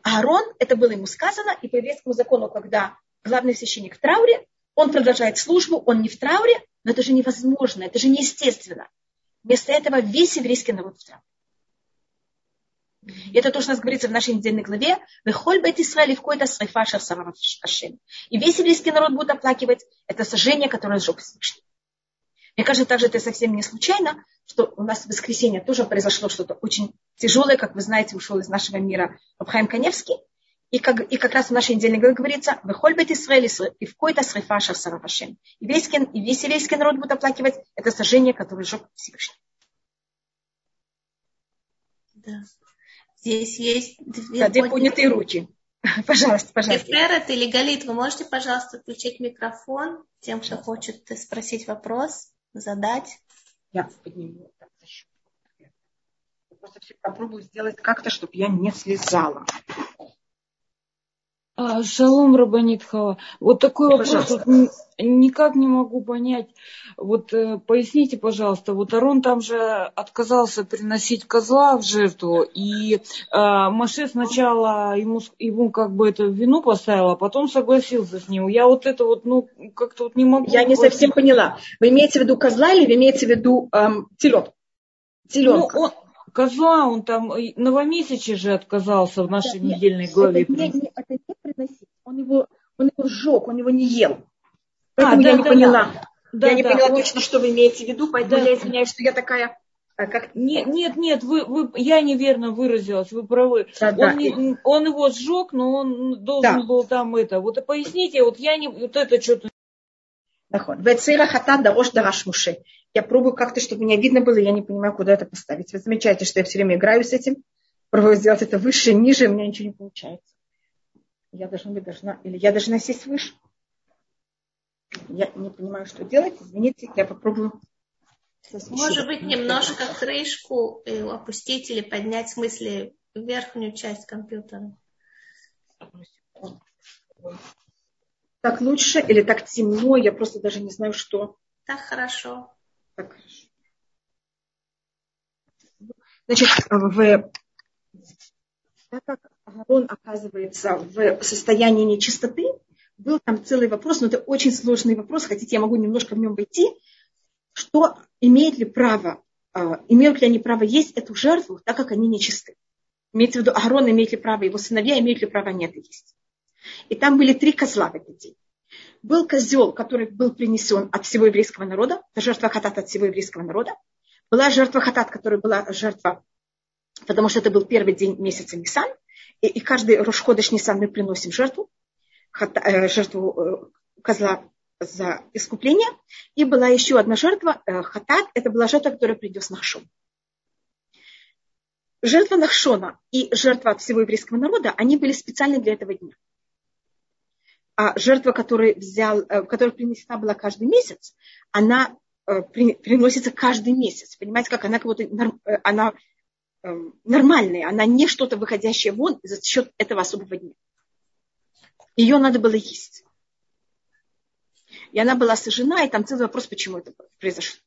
[SPEAKER 1] Аарон, это было ему сказано, и по еврейскому закону, когда главный священник в трауре, он продолжает службу, он не в трауре, но это же невозможно, это же неестественно. Вместо этого весь еврейский народ в трауре. И это то, что у нас говорится в нашей недельной главе. Вехоль бет Исраиль в какой-то срайфашер Ашем. И весь еврейский народ будет оплакивать это сожжение, которое сжег Всевышний. Мне кажется, также это совсем не случайно, что у нас в воскресенье тоже произошло что-то очень тяжелое, как вы знаете, ушел из нашего мира Абхайм Каневский. И как, и как раз в нашей недельной главе говорится, «Выхоль бет Исраэль и в какой-то срефаша сарафашем». И весь, и весь еврейский народ будет оплакивать это сожжение, которое сжег Всевышний.
[SPEAKER 2] Да. Здесь есть
[SPEAKER 1] две, да, две поднятые руки. Пожалуйста, пожалуйста.
[SPEAKER 2] Ефререт или Галит, вы можете, пожалуйста, включить микрофон тем, кто хочет спросить вопрос? Задать?
[SPEAKER 1] Я подниму. Просто попробую сделать как-то, чтобы я не слезала.
[SPEAKER 3] А, шалом, Рабанитхава. Вот такой вопрос. Вот, никак не могу понять. Вот э, поясните, пожалуйста, вот Арон там же отказался приносить козла в жертву, и э, Маше сначала ему, ему как бы это вину поставила, а потом согласился с ним. Я вот это вот, ну, как-то вот не могу.
[SPEAKER 1] Я не совсем поняла. Вы имеете в виду козла или вы имеете в виду эм, телет?
[SPEAKER 3] Теленка. Ну, он, козла, он там новомесяче же отказался в нашей да, недельной главе.
[SPEAKER 1] Это не, не, это не приносить. Он его, он его сжег, он его не ел. Поэтому а, да, я не да, поняла. Да. Я да, не поняла он... точно, что вы имеете в виду, поэтому да. я извиняюсь, что я такая
[SPEAKER 3] а как... Нет, нет, нет, вы, вы, я неверно выразилась, вы правы. Да, он, да. Не, он его сжег, но он должен да. был там это. Вот поясните, вот я не, вот это что-то.
[SPEAKER 1] Вецира хата дарош дараш муше я пробую как-то, чтобы меня видно было, я не понимаю, куда это поставить. Вы замечаете, что я все время играю с этим, пробую сделать это выше, ниже, у меня ничего не получается. Я должна быть должна, или я должна сесть выше. Я не понимаю, что делать. Извините, я попробую.
[SPEAKER 2] Может быть, немножко крышку э, опустить или поднять, в смысле, верхнюю часть компьютера.
[SPEAKER 1] Так лучше или так темно, я просто даже не знаю, что.
[SPEAKER 2] Так хорошо. Так хорошо.
[SPEAKER 1] Значит, в, так как Аарон оказывается в состоянии нечистоты, был там целый вопрос, но это очень сложный вопрос, хотите, я могу немножко в нем войти. что имеет ли право, а, имеют ли они право есть эту жертву, так как они нечисты. Имеется в виду, Аарон имеет ли право, его сыновья имеют ли право нет есть. И там были три козла в этот день. Был козел, который был принесен от всего еврейского народа, жертва хатат от всего еврейского народа. Была жертва хатат, которая была жертва, потому что это был первый день месяца Нисан, и, и каждый Рошходыш Нисан мы приносим жертву, хата, э, жертву э, козла за искупление. И была еще одна жертва, э, хатат, это была жертва, которая придет на Нахшон. Жертва Нахшона и жертва от всего еврейского народа, они были специальны для этого дня. А жертва, которую взял, э, которая принесена была каждый месяц, она э, приносится каждый месяц. Понимаете, как она как будто она нормальная, она не что-то выходящее вон за счет этого особого дня. Ее надо было есть. И она была сожжена, и там целый вопрос, почему это произошло.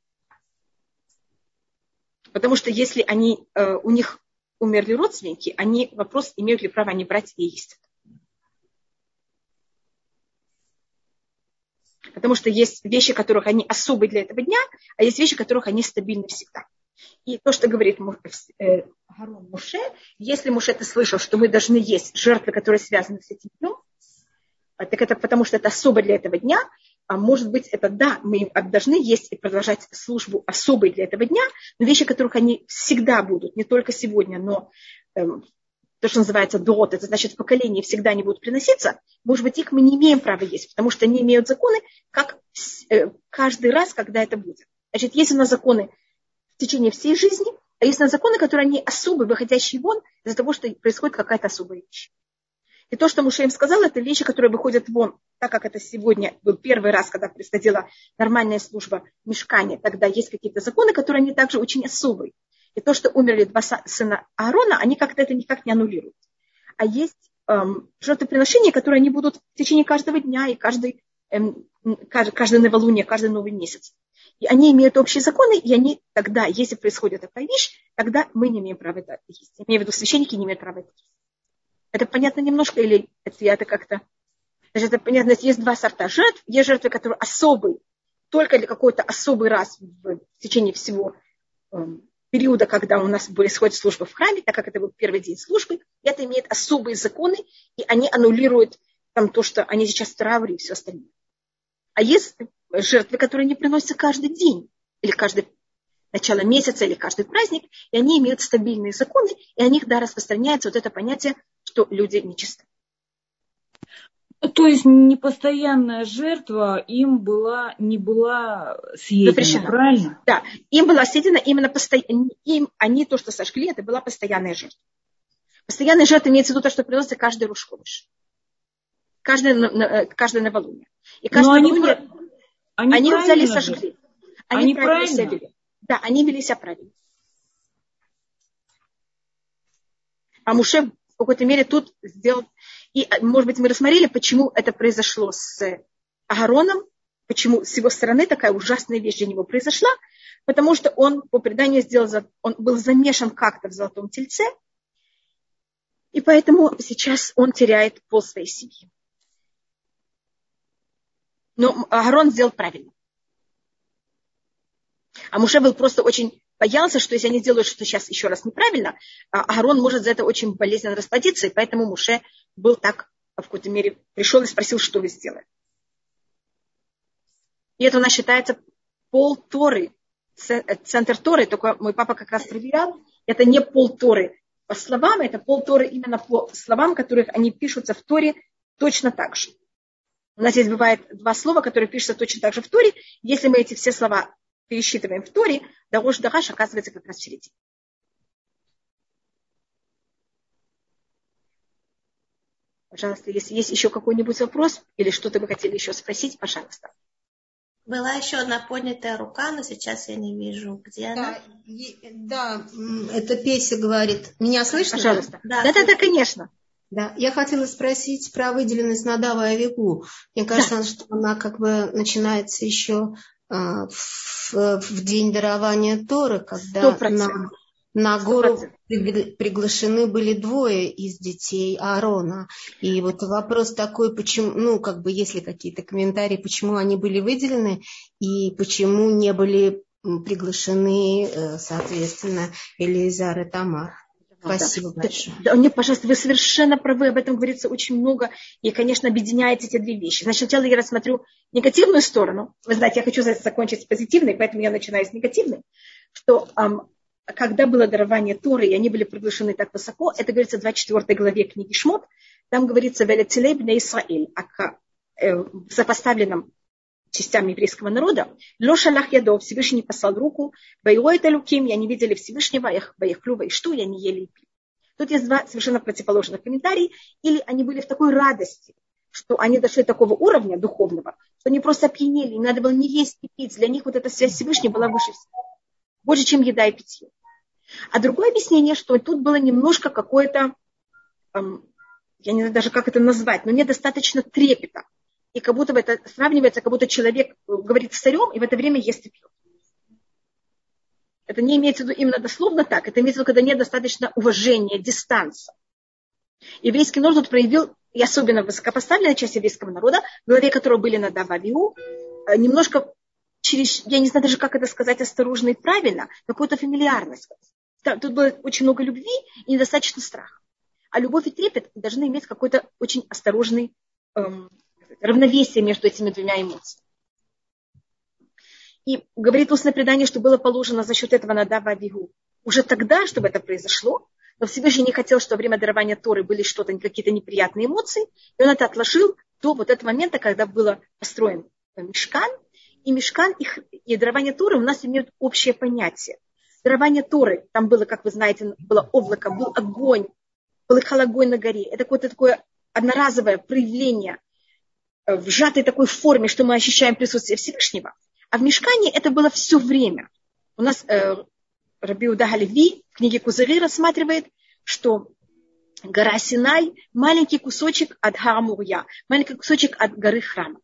[SPEAKER 1] Потому что если они, э, у них умерли родственники, они вопрос, имеют ли право они брать и есть Потому что есть вещи, которых они особые для этого дня, а есть вещи, которых они стабильны всегда. И то, что говорит э, Гарон Муше, если Муше это слышал, что мы должны есть жертвы, которые связаны с этим днем, а, так это потому, что это особо для этого дня, а может быть, это да, мы должны есть и продолжать службу особой для этого дня, но вещи, которых они всегда будут, не только сегодня, но эм, то, что называется дот, это значит в поколении всегда не будут приноситься, может быть, их мы не имеем права есть, потому что они имеют законы, как э, каждый раз, когда это будет. Значит, есть у нас законы в течение всей жизни, а есть у нас законы, которые они особые, выходящие вон из-за того, что происходит какая-то особая вещь. И то, что Муше им сказал, это вещи, которые выходят вон, так как это сегодня был первый раз, когда происходила нормальная служба в мешкане, тогда есть какие-то законы, которые они также очень особые. И то, что умерли два сына Аарона, они как-то это никак не аннулируют. А есть эм, жертвоприношения, которые они будут в течение каждого дня и каждый, эм, каждый, каждое новолуние, каждый новый месяц. И они имеют общие законы, и они тогда, если происходит такая вещь, тогда мы не имеем права это есть. Я имею в виду, священники не имеют права это есть. Это понятно немножко или это я это как-то... Значит, это понятно, есть два сорта жертв. Есть жертвы, которые особые, только для какой-то особый раз в течение всего э, периода, когда у нас происходит служба в храме, так как это был первый день службы, это имеет особые законы, и они аннулируют там то, что они сейчас в трауре и все остальное. А есть жертвы, которые не приносятся каждый день, или каждый начало месяца, или каждый праздник, и они имеют стабильные законы, и о них, да, распространяется вот это понятие что люди нечисты.
[SPEAKER 3] То есть непостоянная жертва им была, не была съедена, Запрещена. правильно?
[SPEAKER 1] Да, им была съедена именно постоянно, им, они то, что сожгли, это была постоянная жертва. Постоянная жертва имеется в виду то, что приносится каждый рушковыш. Каждое, каждое новолуние. И каждое
[SPEAKER 3] Но новолуние, они,
[SPEAKER 1] они, они взяли и сожгли.
[SPEAKER 3] Они, они правильно себя
[SPEAKER 1] вели. Да, они вели себя правильно. А Муше в какой-то мере тут сделал. И, э, может быть, мы рассмотрели, почему это произошло с Агароном, почему с его стороны такая ужасная вещь для него произошла, потому что он по преданию сделал, он был замешан как-то в золотом тельце, и поэтому сейчас он теряет пол своей семьи. Но Агарон сделал правильно. А Муше был просто очень боялся, что если они сделают что-то сейчас еще раз неправильно, а Аарон может за это очень болезненно расплодиться, и поэтому Муше был так, в какой-то мере, пришел и спросил, что вы сделали. И это у нас считается пол Торы, центр Торы, только мой папа как раз проверял, это не пол Торы по словам, это пол Торы именно по словам, которых они пишутся в Торе точно так же. У нас здесь бывает два слова, которые пишутся точно так же в Торе. Если мы эти все слова пересчитываем в Торе, Дарош Дараш оказывается как раз в середине. Пожалуйста, если есть еще какой-нибудь вопрос или что-то вы хотели еще спросить, пожалуйста.
[SPEAKER 2] Была еще одна поднятая рука, но сейчас я не вижу, где
[SPEAKER 4] да, она. Да, это Песя говорит. Меня слышно?
[SPEAKER 1] Пожалуйста. Да, да, да, да, конечно.
[SPEAKER 4] Да, я хотела спросить про выделенность Надава и Авигу. Мне кажется, да. что она как бы начинается еще в, в день дарования Торы, когда на, На гору приглашены были двое из детей Аарона. И вот вопрос такой, почему, ну, как бы, есть ли какие-то комментарии, почему они были выделены и почему не были приглашены, э, соответственно, Элизар и Тамар. Спасибо да. большое.
[SPEAKER 1] Да, нет, пожалуйста, вы совершенно правы, об этом говорится очень много, и, конечно, объединяете эти две вещи. Значит, сначала я рассмотрю негативную сторону. Вы знаете, я хочу закончить с позитивной, поэтому я начинаю с негативной, что эм, когда было дарование Торы, и они были приглашены так высоко, это говорится в 24 главе книги Шмот, там говорится «Велецелей бне Исраиль», о э, сопоставленном частям еврейского народа, Лоша лах ядов, Всевышний послал руку, Вайо это луким, я не видели Всевышнего, Ваяхлю, что я не ели и пили. Тут есть два совершенно противоположных комментария. Или они были в такой радости, что они дошли до такого уровня духовного, что они просто опьянели, им надо было не есть и пить. Для них вот эта связь Всевышнего была выше всего. Больше, чем еда и питье. А другое объяснение, что тут было немножко какое-то, эм, я не знаю даже, как это назвать, но недостаточно трепета и как будто бы это сравнивается, как будто человек говорит с царем, и в это время ест и пьет. Это не имеется в виду именно дословно так, это имеется в виду, когда нет достаточно уважения, дистанции. Еврейский народ проявил, и особенно высокопоставленная часть еврейского народа, в главе которого были на Дававиу, э, немножко через, я не знаю даже, как это сказать осторожно и правильно, какую-то фамильярность. Тут было очень много любви и недостаточно страха. А любовь и трепет должны иметь какой-то очень осторожный эм, равновесие между этими двумя эмоциями. И говорит устное предание, что было положено за счет этого на Дава Авигу. Уже тогда, чтобы это произошло, но Всевышний не хотел, что во время дарования Торы были что-то, какие-то неприятные эмоции, и он это отложил до вот этого момента, когда было построен мешкан, и мешкан их, и дарование Торы у нас имеют общее понятие. Дарование Торы, там было, как вы знаете, было облако, был огонь, был огонь на горе. Это какое-то такое одноразовое проявление в сжатой такой форме, что мы ощущаем присутствие Всевышнего. А в мешкане это было все время. У нас э, Рабиуда Галеви в книге Кузыри рассматривает, что гора Синай – маленький кусочек от Харамурья, маленький кусочек от горы храма.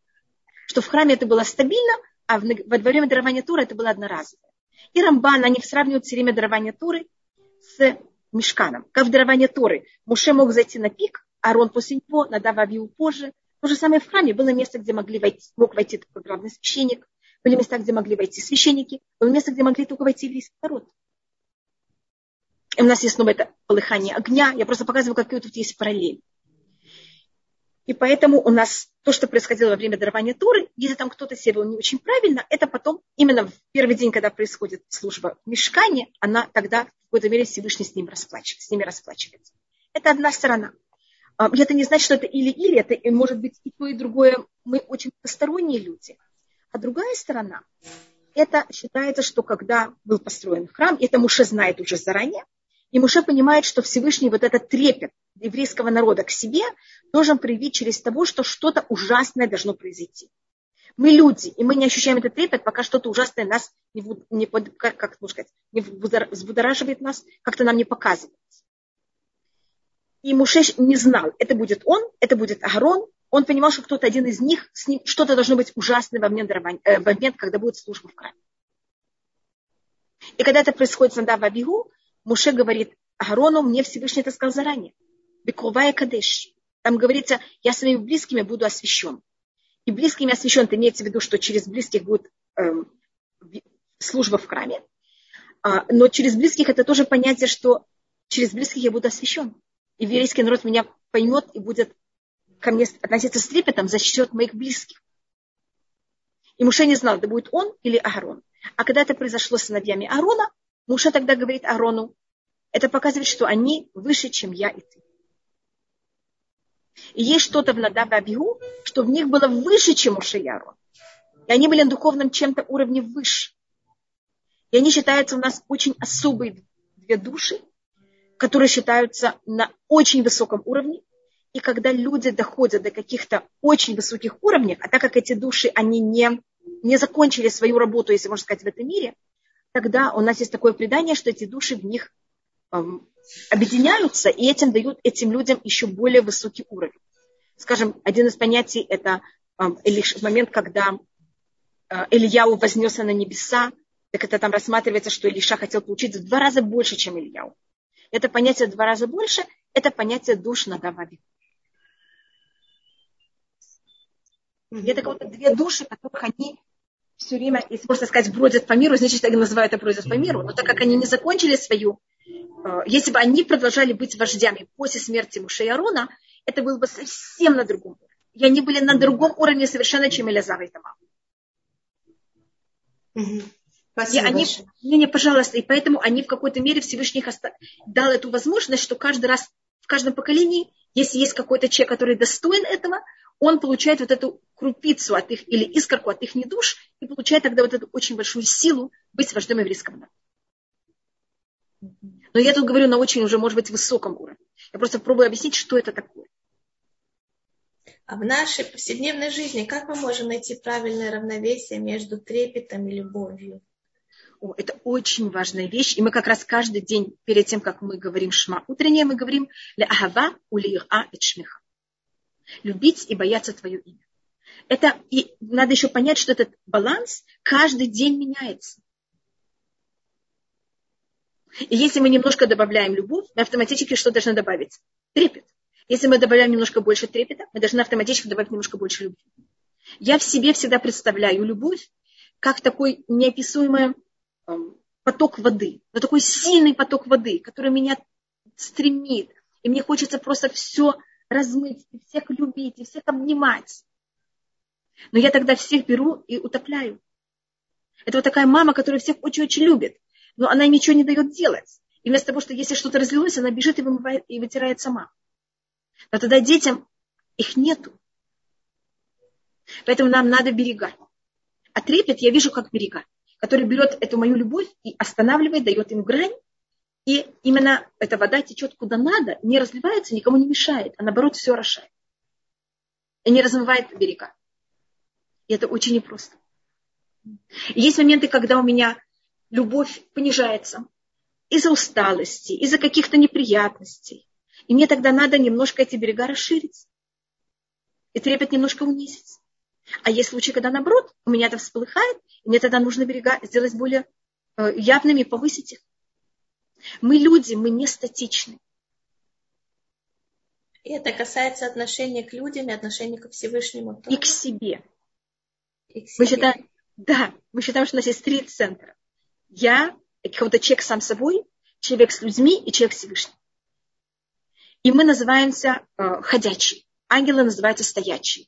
[SPEAKER 1] Что в храме это было стабильно, а во время дарования Туры это было одноразовое. И Рамбан, они сравнивают все время дарование Туры с мешканом. Как в даровании Торы Муше мог зайти на пик, Арон после него, Надав Авиу позже – то же самое в храме. Было место, где могли войти, мог войти только главный священник. Были места, где могли войти священники. Было место, где могли только войти еврейский народ. И у нас есть снова это полыхание огня. Я просто показываю, какие тут есть параллель. И поэтому у нас то, что происходило во время дарования Туры, если там кто-то себя вел не очень правильно, это потом, именно в первый день, когда происходит служба в мешкане, она тогда в какой-то мере Всевышний с, ним расплачивается, с ними расплачивается. Это одна сторона. А, это не значит, что это или-или, это может быть и то, и другое. Мы очень посторонние люди. А другая сторона, это считается, что когда был построен храм, это Муше знает уже заранее, и Муше понимает, что Всевышний вот этот трепет еврейского народа к себе должен проявить через того, что что-то ужасное должно произойти. Мы люди, и мы не ощущаем этот трепет, пока что-то ужасное нас не, не, как, как сказать, не взбудораживает нас, как-то нам не показывает. И Муше не знал, это будет он, это будет Агарон. Он понимал, что кто-то один из них, с ним что-то должно быть ужасное во момент, э, в момент когда будет служба в храме. И когда это происходит с Надава Абигу, Муше говорит Агарону, мне Всевышний это сказал заранее. Бекувая Кадеш. Там говорится, я своими близкими буду освящен. И близкими освящен, это имеется в виду, что через близких будет эм, служба в храме. А, но через близких это тоже понятие, что через близких я буду освящен еврейский народ меня поймет и будет ко мне относиться с трепетом за счет моих близких. И Муше не знал, это будет он или Аарон. А когда это произошло с сыновьями Аарона, Муше тогда говорит Аарону, это показывает, что они выше, чем я и ты. И есть что-то в Надав Абигу, что в них было выше, чем Муше и Аарон. И они были на духовном чем-то уровне выше. И они считаются у нас очень особые две души, которые считаются на очень высоком уровне. И когда люди доходят до каких-то очень высоких уровней, а так как эти души, они не, не закончили свою работу, если можно сказать, в этом мире, тогда у нас есть такое предание, что эти души в них эм, объединяются, и этим дают этим людям еще более высокий уровень. Скажем, один из понятий – это эм, момент, когда э, Ильяу вознесся на небеса, так это там рассматривается, что Илиша хотел получить в два раза больше, чем Ильяу. Это понятие в два раза больше, это понятие душ на Даваде. Это как будто две души, которых они все время, если можно сказать, бродят по миру, значит, они называют это бродят по миру. Но так как они не закончили свою, э, если бы они продолжали быть вождями после смерти Муше и Арона, это было бы совсем на другом уровне. И они были на другом уровне совершенно, чем Элязар и Тамар. Спасибо и они, не, не, пожалуйста, и поэтому они в какой-то мере Всевышний дал эту возможность, что каждый раз в каждом поколении, если есть какой-то человек, который достоин этого, он получает вот эту крупицу от их, или искорку от их душ, и получает тогда вот эту очень большую силу быть вождем еврейского народа. Но я тут говорю на очень уже, может быть, высоком уровне. Я просто пробую объяснить, что это такое.
[SPEAKER 2] А в нашей повседневной жизни как мы можем найти правильное равновесие между трепетом и любовью?
[SPEAKER 1] Это очень важная вещь. И мы как раз каждый день, перед тем, как мы говорим шма утреннее, мы говорим ля ахава улиха и шмиха. Любить и бояться твое имя. Это, и надо еще понять, что этот баланс каждый день меняется. И если мы немножко добавляем любовь, мы автоматически что должны добавить? Трепет. Если мы добавляем немножко больше трепета, мы должны автоматически добавить немножко больше любви. Я в себе всегда представляю любовь как такой неописуемый эм, поток воды, но такой сильный поток воды, который меня стремит. И мне хочется просто все размыть, и всех любить, и всех обнимать. Но я тогда всех беру и утопляю. Это вот такая мама, которая всех очень-очень любит, но она ничего не дает делать. И вместо того, что если что-то разлилось, она бежит и вымывает, и вытирает сама. Но тогда детям их нету. Поэтому нам надо берега. А трепет я вижу как берега, который берет эту мою любовь и останавливает, дает им грань. И именно эта вода течет куда надо, не разливается, никому не мешает, а наоборот все орошает. И не размывает берега. И это очень непросто. И есть моменты, когда у меня любовь понижается из-за усталости, из-за каких-то неприятностей. И мне тогда надо немножко эти берега расширить. И трепет немножко унизить. А есть случаи, когда наоборот, у меня это всполыхает, и мне тогда нужно берега сделать более э, явными, повысить их. Мы люди, мы не статичны.
[SPEAKER 2] И это касается отношения к людям и отношения к Всевышнему.
[SPEAKER 1] Тоже. И к себе. Мы считаем, да, мы считаем, что у нас есть три центра. Я, какой-то человек сам собой, человек с людьми и человек с Всевышним. И мы называемся э, ходячий. Ангелы называются стоячие.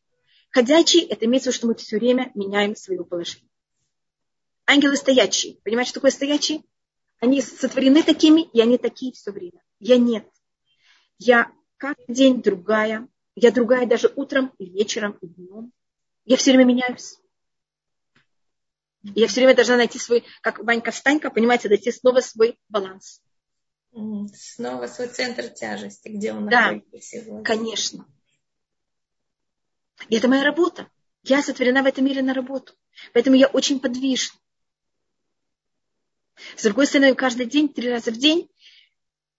[SPEAKER 1] Ходячий – это имеется в виду, что мы все время меняем свое положение. Ангелы стоячие. Понимаете, что такое стоячие? Они сотворены такими, и они такие все время. Я нет. Я каждый день другая. Я другая даже утром и вечером, и днем. Я все время меняюсь. Я все время должна найти свой, как Ванька Станька, понимаете, найти снова свой баланс.
[SPEAKER 2] Снова свой центр тяжести, где он
[SPEAKER 1] да, находится сегодня. конечно. И это моя работа. Я сотворена в этом мире на работу. Поэтому я очень подвижна. С другой стороны, каждый день, три раза в день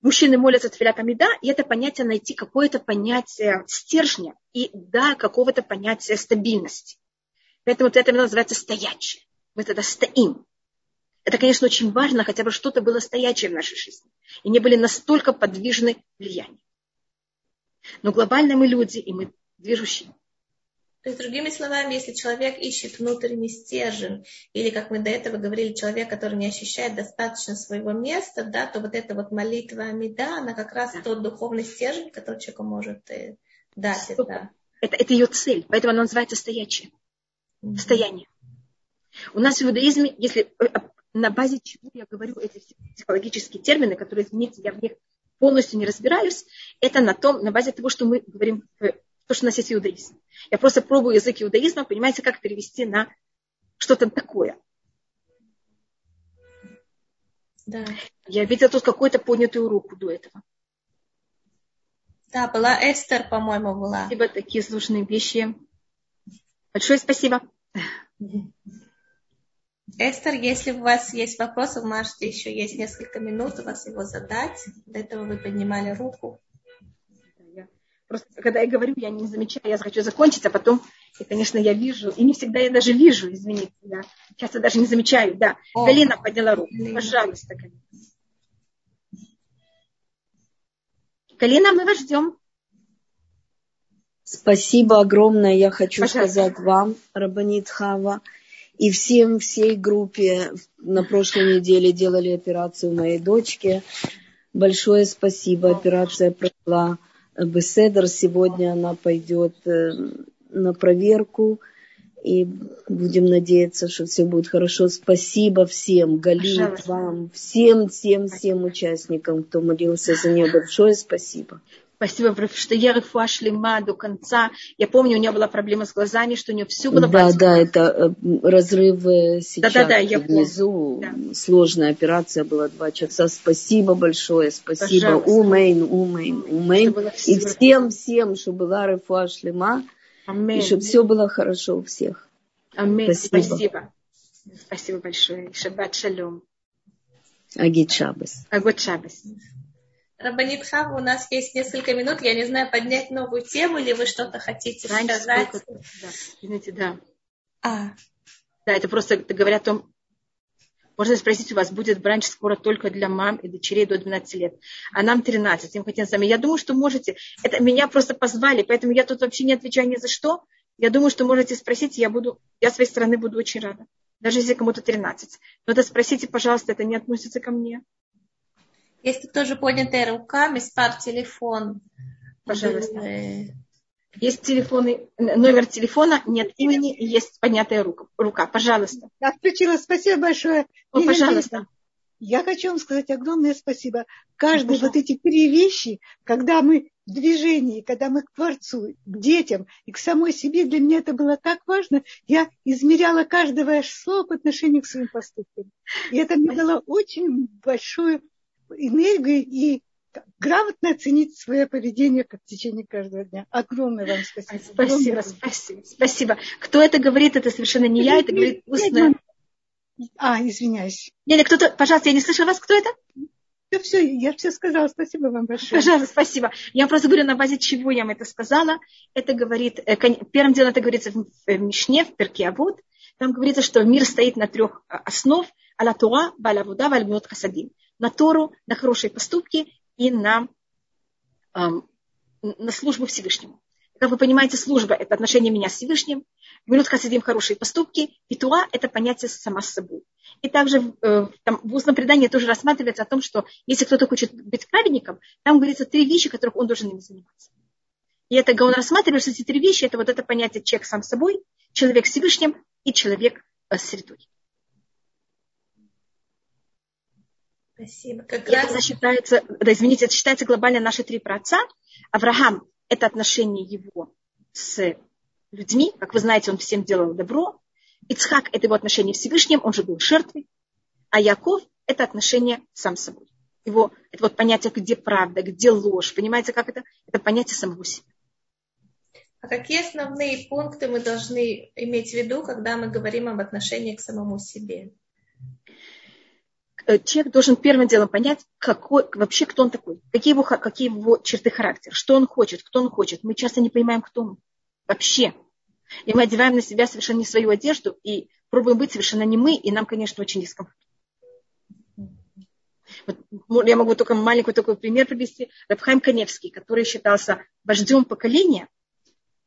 [SPEAKER 1] мужчины молятся Тфилят Амида, и это понятие найти какое-то понятие стержня и, да, какого-то понятия стабильности. Поэтому это называется стоячее мы тогда стоим. Это, конечно, очень важно, хотя бы что-то было стоячее в нашей жизни. И не были настолько подвижны влияния. Но глобально мы люди, и мы движущие.
[SPEAKER 2] То есть, другими словами, если человек ищет внутренний стержень, или, как мы до этого говорили, человек, который не ощущает достаточно своего места, да, то вот эта вот молитва Амида, она как раз да. тот духовный стержень, который человеку может э, дать. Это.
[SPEAKER 1] Это, это ее цель, поэтому она называется стоячее. Mm-hmm. Стояние. У нас в иудаизме, если э, на базе чего я говорю эти психологические термины, которые, извините, я в них полностью не разбираюсь, это на том, на базе того, что мы говорим, э, то, что у нас есть иудаизм. Я просто пробую язык иудаизма, понимаете, как перевести на что-то такое. Да. Я видела тут какую-то поднятую руку до этого.
[SPEAKER 2] Да, была Эстер, по-моему, была.
[SPEAKER 1] Спасибо, такие сложные вещи. Большое спасибо.
[SPEAKER 2] Эстер, если у вас есть вопросы, вы можете еще есть несколько минут у вас его задать. До этого вы поднимали руку.
[SPEAKER 1] Просто когда я говорю, я не замечаю, я хочу закончить, а потом И, конечно, я вижу, и не всегда я даже вижу, извините, да. Часто даже не замечаю, да. О. Галина подняла руку. Пожалуйста, Галина. Галина, мы вас ждем.
[SPEAKER 5] Спасибо огромное, я хочу Пожалуйста. сказать вам, Рабанит Хава, и всем, всей группе. На прошлой неделе делали операцию моей дочке. Большое спасибо, операция прошла Беседер. Сегодня она пойдет э, на проверку. И будем надеяться, что все будет хорошо. Спасибо всем, Галит, вам, всем, всем, всем участникам, кто молился за нее. Большое спасибо.
[SPEAKER 1] Спасибо, что я шлема до конца. Я помню, у нее была проблема с глазами, что у нее все было
[SPEAKER 5] Да, да, это э, разрыв сейчас да, да, да, я внизу. Да. Сложная операция была два часа. Спасибо большое, спасибо. Умейн, умейн, умейн. И всем, всем, чтобы была рефуа шлема. Аминь. И чтобы все было хорошо у всех.
[SPEAKER 1] Аминь. Спасибо. Спасибо, Спасибо большое. Шаббат шалом.
[SPEAKER 5] Агит шабас.
[SPEAKER 1] Агит шабас.
[SPEAKER 2] Рабанит Хава, у нас есть несколько минут. Я не знаю, поднять новую тему или вы что-то хотите Раньше сказать? Сколько...
[SPEAKER 1] Да, извините, да. А. Да, это просто говорят о том, можно спросить, у вас будет бранч скоро только для мам и дочерей до 12 лет. А нам 13. Им хотим сами. Я думаю, что можете. Это меня просто позвали, поэтому я тут вообще не отвечаю ни за что. Я думаю, что можете спросить, я буду, я с своей стороны буду очень рада. Даже если кому-то 13. Но это спросите, пожалуйста, это не относится ко мне.
[SPEAKER 2] Есть тоже поднятая рука, миспар телефон.
[SPEAKER 1] Пожалуйста. Есть телефоны, номер телефона, нет имени, есть поднятая рука. рука. Пожалуйста.
[SPEAKER 6] Я включила. Спасибо большое.
[SPEAKER 1] О, пожалуйста.
[SPEAKER 6] Я хочу вам сказать огромное спасибо. Каждые вот эти три вещи, когда мы в движении, когда мы к Творцу, к детям и к самой себе, для меня это было так важно. Я измеряла каждое ваше слово по отношению к своим поступкам. И это мне дало очень большую энергию и грамотно оценить свое поведение как в течение каждого дня. Огромное вам спасибо.
[SPEAKER 1] Спасибо, спасибо, спасибо. Кто это говорит, это совершенно не я, это говорит устная.
[SPEAKER 6] А, извиняюсь.
[SPEAKER 1] Нет, кто-то, пожалуйста, я не слышала вас, кто это?
[SPEAKER 6] Все, все, я все сказала. Спасибо вам большое.
[SPEAKER 1] Пожалуйста, спасибо. Я просто говорю, на базе чего я вам это сказала. Это говорит, э, первым делом это говорится в Мишне, в Перке Авод. Там говорится, что мир стоит на трех а, основ. Аля Туа, Баля Вуда, Вальмиот Хасадим. На Тору, на хорошие поступки и на, эм, на службу Всевышнему. Как вы понимаете, служба – это отношение меня с Всевышним. Минут хасидим – хорошие поступки. И туа – это понятие сама с собой. И также э, там, в устном предании тоже рассматривается о том, что если кто-то хочет быть праведником, там говорится три вещи, которых он должен ими заниматься. И это он рассматривает, что эти три вещи – это вот это понятие человек сам собой, человек с Всевышним и человек э, с средой.
[SPEAKER 2] Спасибо.
[SPEAKER 1] Как раз... Это считается, да, извините, это считается глобально наши три праотца. Авраам – это отношение его с людьми. Как вы знаете, он всем делал добро. Ицхак – это его отношение Всевышним, он же был жертвой. А Яков – это отношение сам с собой. Его, это вот понятие, где правда, где ложь. Понимаете, как это? Это понятие самого себя.
[SPEAKER 2] А какие основные пункты мы должны иметь в виду, когда мы говорим об отношении к самому себе?
[SPEAKER 1] Э, человек должен первым делом понять, какой, вообще кто он такой, какие его, какие его черты характера, что он хочет, кто он хочет. Мы часто не понимаем, кто он вообще. И мы одеваем на себя совершенно не свою одежду и пробуем быть совершенно не мы, и нам, конечно, очень дискомфортно. Вот, я могу только маленький такой пример привести. Рабхайм Каневский, который считался вождем поколения,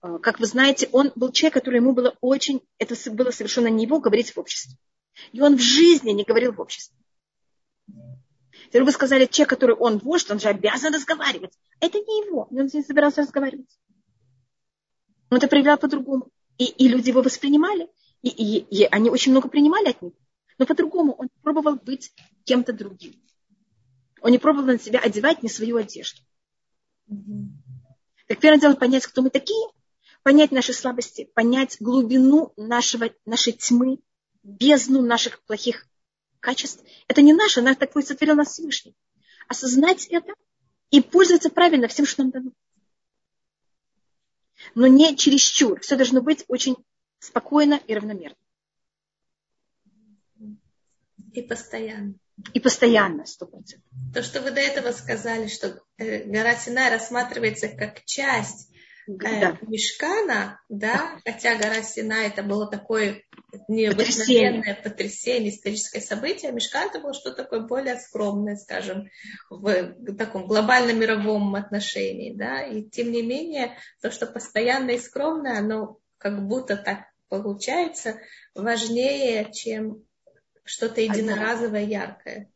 [SPEAKER 1] э, как вы знаете, он был человек, который ему было очень, это было совершенно не его говорить в обществе. И он в жизни не говорил в обществе. Теперь вы сказали, человек, который он вождь, он же обязан разговаривать. Это не его, он не собирался разговаривать. Он это проявлял по-другому. И, и люди его воспринимали, и, и, и они очень много принимали от него. Но по-другому он пробовал быть кем-то другим. Он не пробовал на себя одевать не свою одежду. Так первое дело понять, кто мы такие, понять наши слабости, понять глубину нашего, нашей тьмы, бездну наших плохих качеств. Это не наше, нас такой сотворил нас Всевышний. Осознать это и пользоваться правильно всем, что нам дано. Но не чересчур. Все должно быть очень спокойно и равномерно.
[SPEAKER 2] И постоянно.
[SPEAKER 1] И постоянно, сто процентов.
[SPEAKER 2] То, что вы до этого сказали, что э, гора Синай рассматривается как часть да. Мешкана, да, хотя гора Сина это было такое необыкновенное потрясение, потрясение историческое событие, Мешкан это было что-то такое более скромное, скажем, в таком глобальном мировом отношении, да, и тем не менее то, что постоянно и скромное, оно как будто так получается важнее, чем что-то единоразовое, яркое.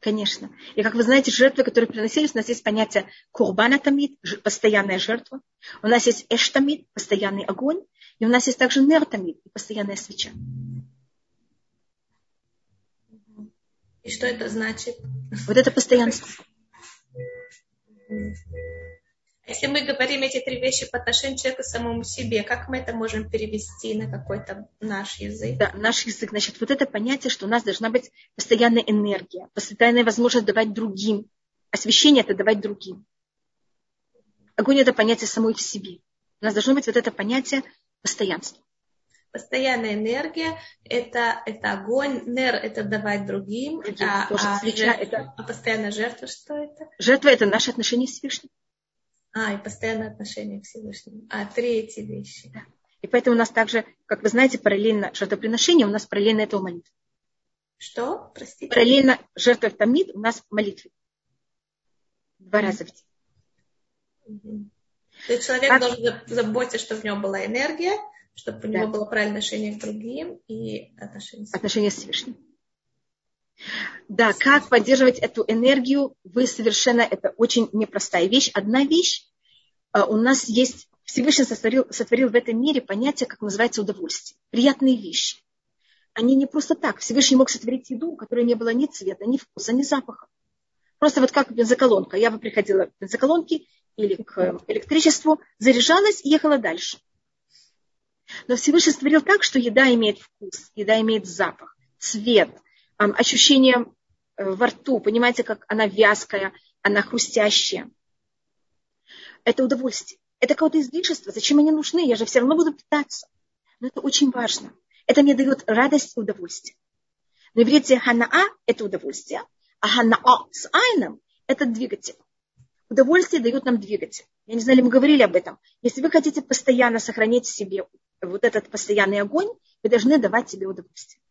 [SPEAKER 1] Конечно. И как вы знаете, жертвы, которые приносились, у нас есть понятие курбана тамид, постоянная жертва. У нас есть эштамид, постоянный огонь. И у нас есть также нертамид, постоянная свеча.
[SPEAKER 2] И что это значит?
[SPEAKER 1] Вот это постоянство.
[SPEAKER 2] Если мы говорим эти три вещи по отношению к человеку самому себе, как мы это можем перевести на какой-то наш язык?
[SPEAKER 1] Да, наш язык. Значит, вот это понятие, что у нас должна быть постоянная энергия, постоянная возможность давать другим. Освещение – это давать другим. Огонь – это понятие самой в себе. У нас должно быть вот это понятие постоянства.
[SPEAKER 2] Постоянная энергия это, это огонь, нер это давать другим, другим а, а, свеча, жертва, это... а постоянная жертва что это?
[SPEAKER 1] Жертва это наше отношение с Всевышним.
[SPEAKER 2] А, и постоянное отношение к Всевышнему. А, три эти вещи. Да.
[SPEAKER 1] И поэтому у нас также, как вы знаете, параллельно жертвоприношение, у нас параллельно этого молитва.
[SPEAKER 2] Что? Простите?
[SPEAKER 1] Параллельно жертва тамид у нас молитвы. Два mm-hmm. раза в день.
[SPEAKER 2] Mm-hmm. То есть человек как... должен заботиться, чтобы в нем была энергия, чтобы у него да. было правильное отношение к другим и отношение с
[SPEAKER 1] Отношение с Всевышним. Да, как поддерживать эту энергию, вы совершенно, это очень непростая вещь. Одна вещь, а, у нас есть, Всевышний сотворил, сотворил в этом мире понятие, как называется удовольствие. Приятные вещи. Они не просто так. Всевышний мог сотворить еду, у которой не было ни цвета, ни вкуса, ни запаха. Просто вот как бензоколонка. Я бы приходила к бензоколонке или к электричеству, заряжалась и ехала дальше. Но Всевышний сотворил так, что еда имеет вкус, еда имеет запах, цвет – ощущение э, во рту, понимаете, как она вязкая, она хрустящая. Это удовольствие. Это какое-то излишество. Зачем они нужны? Я же все равно буду питаться. Но это очень важно. Это мне дает радость и удовольствие. На иврите ханаа – это удовольствие, а ханаа с айном – это двигатель. Удовольствие дает нам двигатель. Я не знаю, ли мы говорили об этом. Если вы хотите постоянно сохранить в себе вот этот постоянный огонь, вы должны давать себе удовольствие.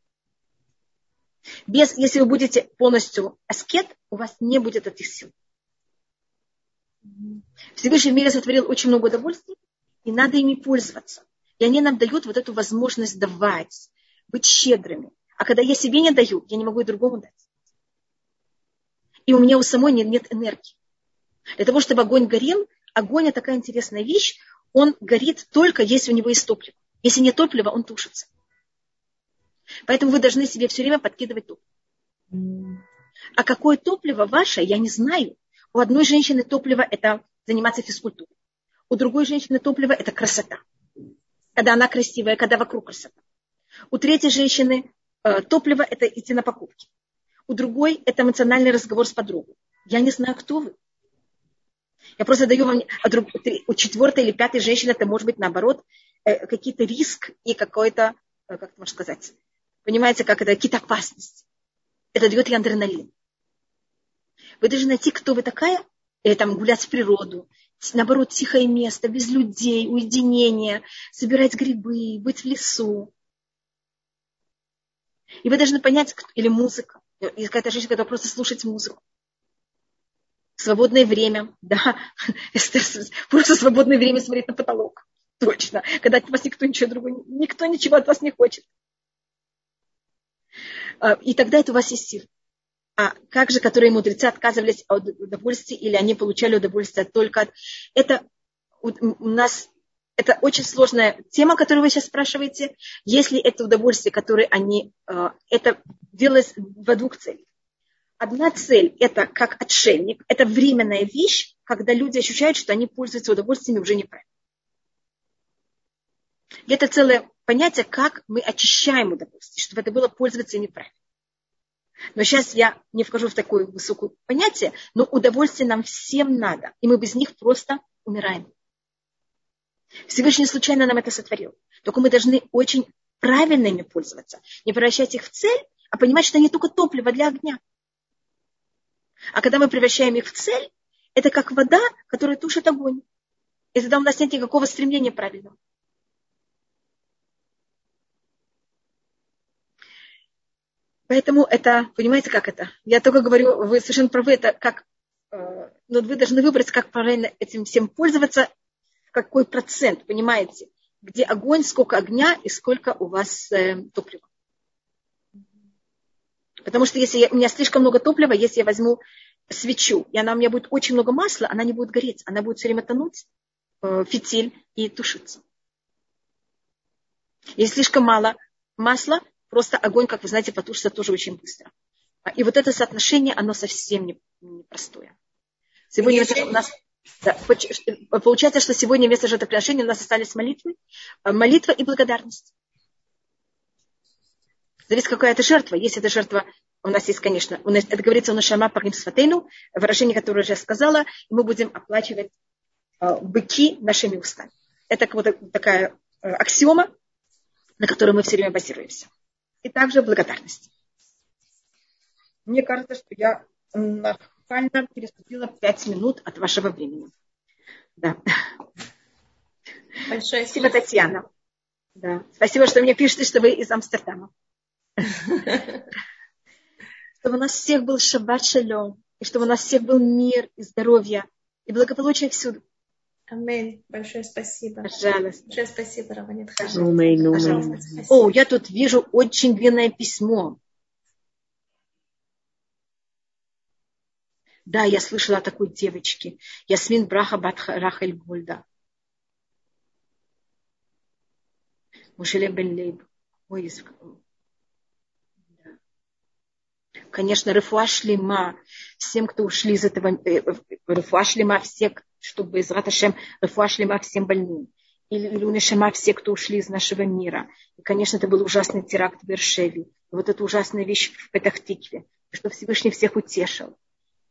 [SPEAKER 1] Без, если вы будете полностью аскет, у вас не будет этих сил. Всевышний мире сотворил очень много удовольствий, и надо ими пользоваться. И они нам дают вот эту возможность давать, быть щедрыми. А когда я себе не даю, я не могу и другому дать. И у меня у самой нет, нет энергии. Для того, чтобы огонь горел, огонь это такая интересная вещь, он горит только, если у него есть топливо. Если нет топлива, он тушится. Поэтому вы должны себе все время подкидывать топливо. А какое топливо ваше, я не знаю. У одной женщины топливо – это заниматься физкультурой. У другой женщины топливо – это красота. Когда она красивая, когда вокруг красота. У третьей женщины э, топливо – это идти на покупки. У другой – это эмоциональный разговор с подругой. Я не знаю, кто вы. Я просто даю вам... А друг, у четвертой или пятой женщины это может быть наоборот э, какие-то риск и какой-то, э, как можно сказать, Понимаете, как это какие-то опасности. Это дает ей адреналин. Вы должны найти, кто вы такая, или там гулять в природу, наоборот, тихое место, без людей, уединение, собирать грибы, быть в лесу. И вы должны понять, или музыка, или какая-то женщина, которая просто слушать музыку. Свободное время, да, просто свободное время смотреть на потолок. Точно. Когда от вас никто ничего другого, никто ничего от вас не хочет. А, и тогда это у вас есть сила. А как же, которые мудрецы отказывались от удовольствия, или они получали удовольствие только от... Это у нас это очень сложная тема, которую вы сейчас спрашиваете. Если это удовольствие, которое они... А, это делалось в двух целях. Одна цель – это как отшельник. Это временная вещь, когда люди ощущают, что они пользуются удовольствиями уже неправильно. И это целое понятие, как мы очищаем удовольствие, чтобы это было пользоваться ими правильно. Но сейчас я не вхожу в такое высокое понятие, но удовольствие нам всем надо, и мы без них просто умираем. Всевышний случайно нам это сотворил. Только мы должны очень правильно ими пользоваться. Не превращать их в цель, а понимать, что они только топливо для огня. А когда мы превращаем их в цель, это как вода, которая тушит огонь. И тогда у нас нет никакого стремления правильного. Поэтому это, понимаете, как это? Я только говорю, вы совершенно правы, это как, э, но вы должны выбрать, как правильно этим всем пользоваться, какой процент, понимаете, где огонь, сколько огня и сколько у вас э, топлива. Потому что если я, у меня слишком много топлива, если я возьму свечу, и она у меня будет очень много масла, она не будет гореть, она будет все время тонуть, э, фитиль и тушиться. Если слишком мало масла, просто огонь, как вы знаете, потушится тоже очень быстро. И вот это соотношение, оно совсем непростое. Сегодня Если... у нас да, получается, что сегодня вместо жертвоприношения у нас остались молитвы, э, молитва и благодарность. Зависит, какая это жертва. Если это жертва, у нас есть, конечно, у нас, это говорится у нас шама парим сватейну, выражение, которое я сказала, мы будем оплачивать э, быки нашими устами. Это вот такая э, аксиома, на которой мы все время базируемся и также благодарность. Мне кажется, что я нормально переступила пять минут от вашего времени. Да. Большое спасибо, Татьяна. Да. Спасибо, что мне пишете, что вы из Амстердама. Чтобы у нас всех был шаббат шалом, и чтобы у нас всех был мир и здоровье, и благополучие всюду.
[SPEAKER 2] Аминь. Большое спасибо.
[SPEAKER 1] Пожалуйста.
[SPEAKER 2] Большое спасибо, Раванит
[SPEAKER 1] О, я тут вижу очень длинное письмо. Да, я слышала о такой девочке. Ясмин Браха Батха Рахель Гольда. Мушеле Бен Лейб. Ой, Конечно, Рефуа Шлема, всем, кто ушли из этого, э, Рефуа Шлема, все, чтобы из Раташем Рефуа Шлема всем больным. Или Люна Шама, все, кто ушли из нашего мира. И, конечно, это был ужасный теракт в Вершеве. И вот эта ужасная вещь в Петахтикве. Что Всевышний всех утешил.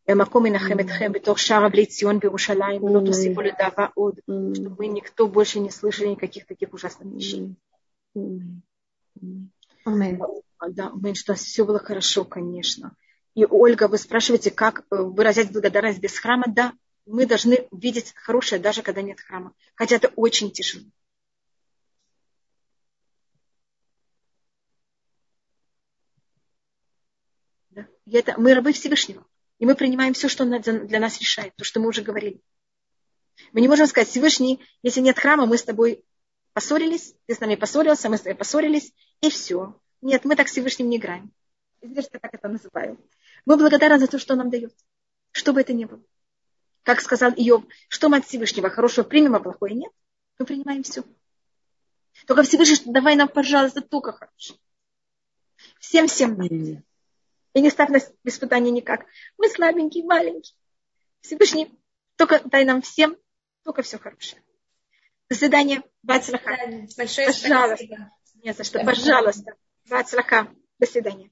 [SPEAKER 1] במקום מנחם אתכם בתוך שאר אבלי ציון בירושלים, ולא תוסיפו לדאבה עוד, чтобы никто больше не слышали никаких таких ужасных вещей. Аминь. Да, аминь, что все было хорошо, конечно. И Ольга, вы спрашиваете, как выразять благодарность без храма? Да, мы должны видеть хорошее, даже когда нет храма. Хотя это очень тяжело. Да? И это, мы рабы Всевышнего. И мы принимаем все, что он для нас решает, то, что мы уже говорили. Мы не можем сказать, Всевышний, если нет храма, мы с тобой поссорились, ты с нами поссорился, мы с тобой поссорились, и все. Нет, мы так с Всевышним не играем. Извините, как это называю. Мы благодарны за то, что он нам дает. Что бы это ни было. Как сказал Иов, что мы от Всевышнего хорошего примем, а плохое нет, мы принимаем все. Только Всевышний, давай нам, пожалуйста, только хорошее. Всем-всем И не ставь нас в испытание никак. Мы слабенькие, маленькие. Всевышний, только дай нам всем только все хорошее. До свидания. Бацлаха.
[SPEAKER 2] Большое
[SPEAKER 1] пожалуйста.
[SPEAKER 2] спасибо.
[SPEAKER 1] Не за что. Пожалуйста. Бацлаха. До свидания.